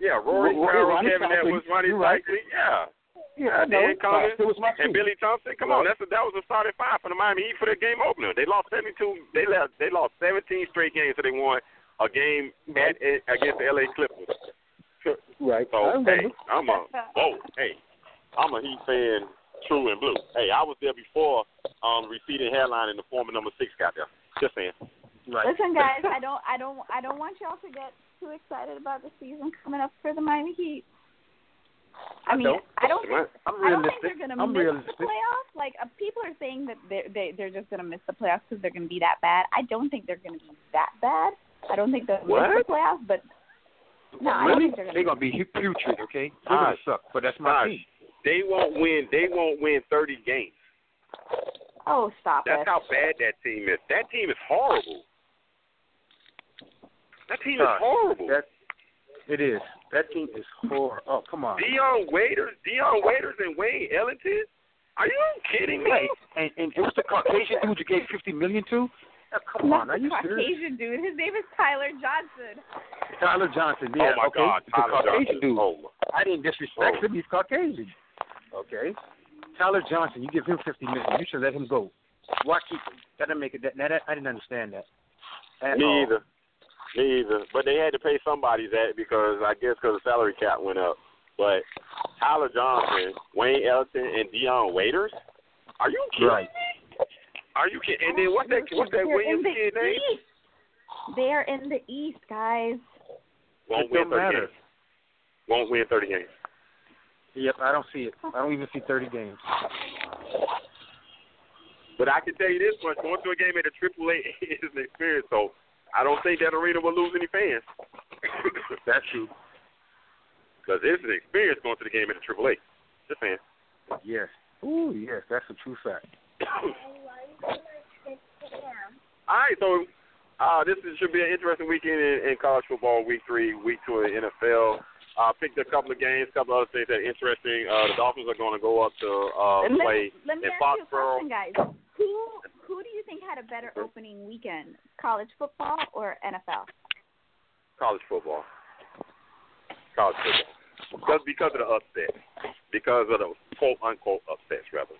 [SPEAKER 3] Yeah, Rory
[SPEAKER 4] Rory-
[SPEAKER 3] Carroll,
[SPEAKER 4] Ronnie
[SPEAKER 3] Kevin
[SPEAKER 4] Thompson,
[SPEAKER 3] Edwards, Ronnie
[SPEAKER 4] you're right.
[SPEAKER 3] Seikaly. Yeah.
[SPEAKER 4] Yeah, I know.
[SPEAKER 3] Dan Cummins
[SPEAKER 4] It was my
[SPEAKER 3] And. Billy Thompson, come on, that's a, that was a starting five for the Miami Heat for their game opener. They lost seventy two. They left. They lost seventeen straight games, so they won a game at, at against the LA Clippers.
[SPEAKER 4] right.
[SPEAKER 3] So hey. I'm a whoa, hey, I'm a Heat fan, true and blue. Hey, I was there before um receding hairline and the former number six got there. Just saying.
[SPEAKER 4] Right.
[SPEAKER 1] Listen, guys, I don't, I don't, I don't want y'all to get too excited about the season coming up for the Miami Heat. I mean,
[SPEAKER 4] don't.
[SPEAKER 1] I don't think
[SPEAKER 4] I'm
[SPEAKER 1] I don't think they're gonna miss
[SPEAKER 4] realistic.
[SPEAKER 1] the playoffs. Like uh, people are saying that they're they, they're just gonna miss the playoffs because they're gonna be that bad. I don't think they're gonna be that bad. I don't think they'll
[SPEAKER 3] What?
[SPEAKER 1] miss the playoffs, but no, I don't
[SPEAKER 4] really?
[SPEAKER 1] think they're
[SPEAKER 4] They're
[SPEAKER 1] gonna.
[SPEAKER 4] gonna be putrid, okay? They're gonna suck, but that's my
[SPEAKER 3] Gosh.
[SPEAKER 4] team.
[SPEAKER 3] They won't win. They won't win thirty games.
[SPEAKER 1] Oh, stop
[SPEAKER 3] That's
[SPEAKER 1] it!
[SPEAKER 3] how bad that team is. That team is horrible. That team is
[SPEAKER 4] Gosh,
[SPEAKER 3] horrible.
[SPEAKER 4] That it is. That team is horrible. Oh, come on.
[SPEAKER 3] Dion Waiters, Dion Waiters, and Wayne Ellington. Are you kidding me?
[SPEAKER 4] Right. And and it was the Caucasian dude you gave fifty million to? Oh, come
[SPEAKER 1] Not
[SPEAKER 4] on, are
[SPEAKER 1] the
[SPEAKER 4] you serious?
[SPEAKER 1] Caucasian dude. His name is Tyler Johnson.
[SPEAKER 4] Tyler Johnson, yeah,
[SPEAKER 3] oh my
[SPEAKER 4] okay.
[SPEAKER 3] God,
[SPEAKER 4] the
[SPEAKER 3] Tyler
[SPEAKER 4] Caucasian
[SPEAKER 3] Johnson.
[SPEAKER 4] dude.
[SPEAKER 3] Oh.
[SPEAKER 4] I didn't disrespect
[SPEAKER 3] Oh.
[SPEAKER 4] him. He's Caucasian. Okay. Tyler Johnson, you give him fifty million. You should let him go. Why keep him? That didn't make it. That, that I didn't understand that. At
[SPEAKER 3] Me
[SPEAKER 4] all.
[SPEAKER 3] either. Me either. But they had to pay somebody that because I guess because the salary cap went up. But Tyler Johnson, Wayne Ellington, and Dion Waiters. Are you kidding
[SPEAKER 4] Right.
[SPEAKER 3] me? Are you kidding? And then what's that? What's that
[SPEAKER 1] They're
[SPEAKER 3] Williams
[SPEAKER 1] the
[SPEAKER 3] kid name?
[SPEAKER 1] They're in the East, guys.
[SPEAKER 3] Won't
[SPEAKER 4] It
[SPEAKER 3] win thirty
[SPEAKER 4] matter.
[SPEAKER 3] games. Won't win thirty games.
[SPEAKER 4] Yep, I don't see it. I don't even see thirty games.
[SPEAKER 3] But I can tell you this much: going to a game at a Triple A <laughs> is an experience. So I don't think that arena will lose any fans. <laughs>
[SPEAKER 4] That's true.
[SPEAKER 3] Because it's an experience going to the game at a Triple A. Just saying.
[SPEAKER 4] Yes. Ooh, yes, that's a true fact.
[SPEAKER 3] All right, so uh, this is, should be an interesting weekend in, in college football. Week three, week two of the NFL. Uh, picked a couple of games, a couple of other things that are interesting. Uh, the Dolphins are going to go up to uh,
[SPEAKER 1] let,
[SPEAKER 3] play
[SPEAKER 1] let me
[SPEAKER 3] in
[SPEAKER 1] ask you a
[SPEAKER 3] Foxborough.
[SPEAKER 1] question, guys. Who who do you think had a better opening weekend, college football or NFL?
[SPEAKER 3] college football. College football. Because because of the upset. Because of the quote unquote upsets rather.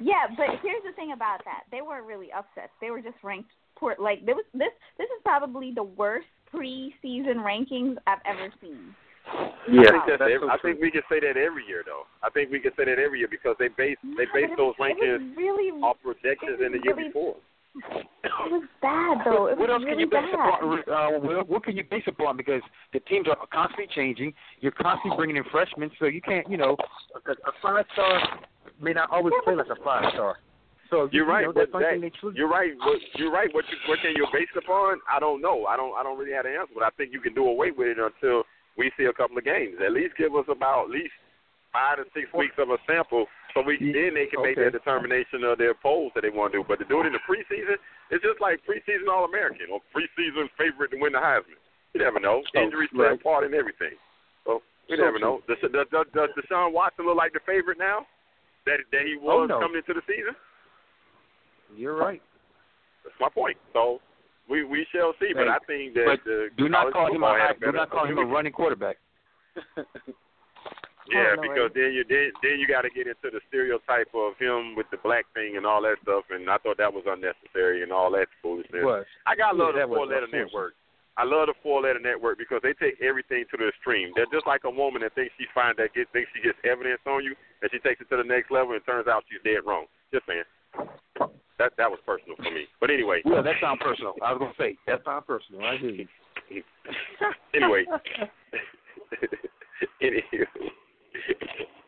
[SPEAKER 1] Yeah, but here's the thing about that. They weren't really upsets. They were just ranked poor. Like there was this. This is probably the worst preseason rankings I've ever seen.
[SPEAKER 3] I
[SPEAKER 4] Yeah,
[SPEAKER 3] think that's
[SPEAKER 4] that's
[SPEAKER 3] every,
[SPEAKER 4] so
[SPEAKER 3] I think we can say that every year though. I think we can say that every year because they base they base those rankings
[SPEAKER 1] really,
[SPEAKER 3] off projections in the year
[SPEAKER 1] really-
[SPEAKER 3] before.
[SPEAKER 1] it was bad though. It was
[SPEAKER 4] what else
[SPEAKER 1] really
[SPEAKER 4] can you base
[SPEAKER 1] bad.
[SPEAKER 4] upon? Uh, Will? what can you base upon? Because the teams are constantly changing. You're constantly bringing in freshmen, so you can't, you know, a, a five star may not always play like a five star. So
[SPEAKER 3] You're
[SPEAKER 4] you
[SPEAKER 3] right,
[SPEAKER 4] know,
[SPEAKER 3] but that,
[SPEAKER 4] thing
[SPEAKER 3] you're right. What, you're right. What you, what can you base upon? I don't know. I don't. I don't really have an answer. But I think you can do away with it until we see a couple of games. At least give us about at least five to six weeks of a sample, so we then they can make
[SPEAKER 4] okay.
[SPEAKER 3] their determination of their polls that they want to do. But to do it in the preseason, it's just like preseason All American or preseason favorite to win the Heisman. You never know.
[SPEAKER 4] Oh,
[SPEAKER 3] Injuries play a part in everything. So you
[SPEAKER 4] So
[SPEAKER 3] never
[SPEAKER 4] true.
[SPEAKER 3] know. Does, does, does, does Deshaun Watson look like the favorite now that that he
[SPEAKER 4] Oh,
[SPEAKER 3] was
[SPEAKER 4] no.
[SPEAKER 3] coming into the season?
[SPEAKER 4] You're right.
[SPEAKER 3] That's my point. So we we shall see. But I think that
[SPEAKER 4] but
[SPEAKER 3] the
[SPEAKER 4] do not call him a high, do not call him a running quarterback. <laughs>
[SPEAKER 3] Yeah, because then you then then you got to get into the stereotype of him with the black thing and all that stuff, and I thought that was unnecessary and all that foolishness.
[SPEAKER 4] was.
[SPEAKER 3] I got
[SPEAKER 4] Yeah,
[SPEAKER 3] love
[SPEAKER 4] that
[SPEAKER 3] the four letter network. I love the four letter network because they take everything to the extreme. They're just like a woman that thinks she finds that get thinks she gets evidence on you and she takes it to the next level and it turns out she's dead wrong. Just saying. That that was personal for me. But anyway.
[SPEAKER 4] Yeah, that sounds personal. I was gonna say that sounds personal. I hear you. <laughs>
[SPEAKER 3] anyway. <laughs> Anywho.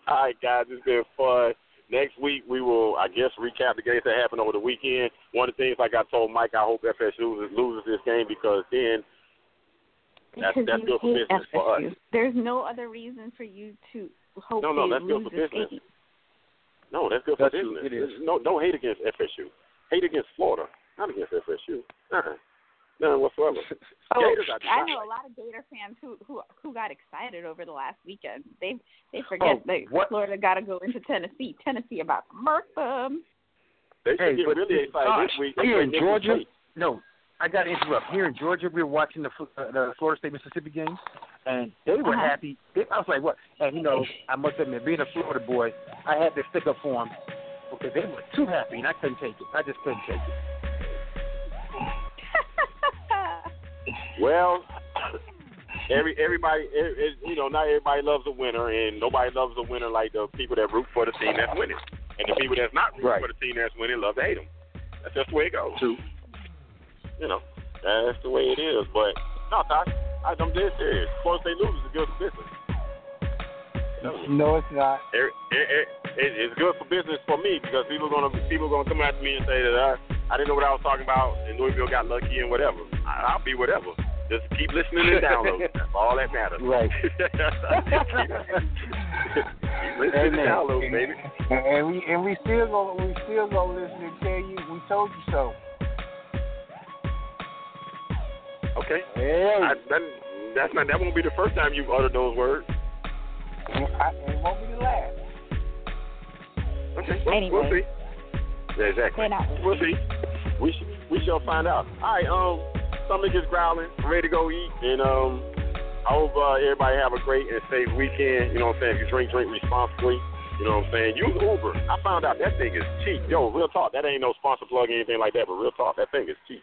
[SPEAKER 3] All right, guys, it's been fun. Next week we will, I guess, recap the games that happened over the weekend. One of the things, like I told Mike, I hope FSU loses, loses this game because then That's-
[SPEAKER 1] because
[SPEAKER 3] that's
[SPEAKER 1] you
[SPEAKER 3] good for
[SPEAKER 1] hate
[SPEAKER 3] business for us.
[SPEAKER 1] FSU. There's no other reason for you to hope
[SPEAKER 3] No, no, that's good for business.
[SPEAKER 1] game.
[SPEAKER 3] no, that's good for
[SPEAKER 4] That's true.
[SPEAKER 3] business.
[SPEAKER 4] It is.
[SPEAKER 3] No, don't hate against FSU. Hate against Florida, not against FSU. Uh-uh. None whatsoever. <laughs>
[SPEAKER 1] Oh,
[SPEAKER 3] Gators I
[SPEAKER 1] I know
[SPEAKER 3] like.
[SPEAKER 1] a lot of Gator fans who who who got excited over the last weekend. They they forget
[SPEAKER 4] Oh,
[SPEAKER 1] that
[SPEAKER 4] what-
[SPEAKER 1] Florida got to go into Tennessee. Tennessee about to murk them.
[SPEAKER 3] They should
[SPEAKER 4] Hey,
[SPEAKER 3] get really
[SPEAKER 4] this-
[SPEAKER 3] excited
[SPEAKER 4] gosh,
[SPEAKER 3] this week.
[SPEAKER 4] here in Georgia, no, I got to interrupt. Here in Georgia, we were watching the Fl- uh, the Florida State Mississippi game, and they were
[SPEAKER 1] Uh-huh.
[SPEAKER 4] happy. They, I was like, what? And you know, I must admit, being a Florida boy, I had to stick up for them because they were too happy, and I couldn't take it. I just couldn't take it. <laughs>
[SPEAKER 3] Well, every everybody, it, it, you know, not everybody loves a winner, and nobody loves a winner like the people that root for the team that's winning, and the people that's not rooting
[SPEAKER 4] Right.
[SPEAKER 3] for the team that's winning love to hate them. That's just the way it goes.
[SPEAKER 4] True.
[SPEAKER 3] You know, that's the way it is. But no, Tosh, I, I'm dead serious. Florida State loses is good for business.
[SPEAKER 5] No, it's not.
[SPEAKER 3] It, it, it, it, it's good for business for me because people gonna people gonna come after me and say that I I didn't know what I was talking about and Louisville got lucky and whatever. I, I'll be whatever. Just keep listening and downloading. <laughs> That's all that matters.
[SPEAKER 4] Right. <laughs>
[SPEAKER 3] keep listening and
[SPEAKER 5] Amen.
[SPEAKER 3] download, baby.
[SPEAKER 5] And, and we and we still gonna we still gonna listen and tell you we told you so.
[SPEAKER 3] Okay.
[SPEAKER 5] Hey,
[SPEAKER 3] I, that, that's not that won't be the first time you've uttered those words.
[SPEAKER 5] I, it won't be the last.
[SPEAKER 3] Okay. Well,
[SPEAKER 1] Anyway.
[SPEAKER 3] We'll see. Yeah, exactly.
[SPEAKER 1] They're not.
[SPEAKER 3] We'll see. We sh- we shall find out. All right. Um, stomach is growling. Ready to go eat, and um, I hope uh, everybody have a great and safe weekend. You know what I'm saying? If you drink, drink responsibly. You know what I'm saying? Use Uber. I found out that thing is cheap. Yo, real talk. That ain't no sponsor plug or anything like that, but real talk, that thing is cheap.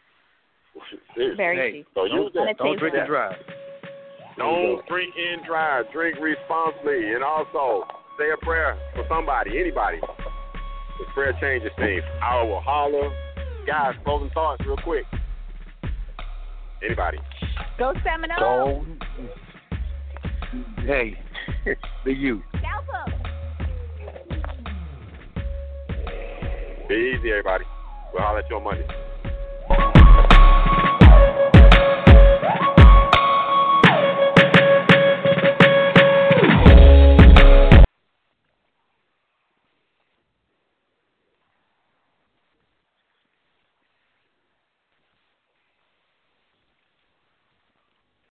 [SPEAKER 3] <laughs> Seriously.
[SPEAKER 1] Very cheap.
[SPEAKER 3] So use
[SPEAKER 1] And
[SPEAKER 3] that.
[SPEAKER 4] Don't drink and drive.
[SPEAKER 3] Don't drink and drive. Drink responsibly, and also say a prayer for somebody, anybody. The prayer changes things. I will holler. Guys, closing thoughts, real quick. Anybody?
[SPEAKER 1] Go Seminoles.
[SPEAKER 5] So
[SPEAKER 4] Hey, the youth.
[SPEAKER 1] Scalp 'em.
[SPEAKER 3] Be easy, everybody. We'll holler at you on Monday.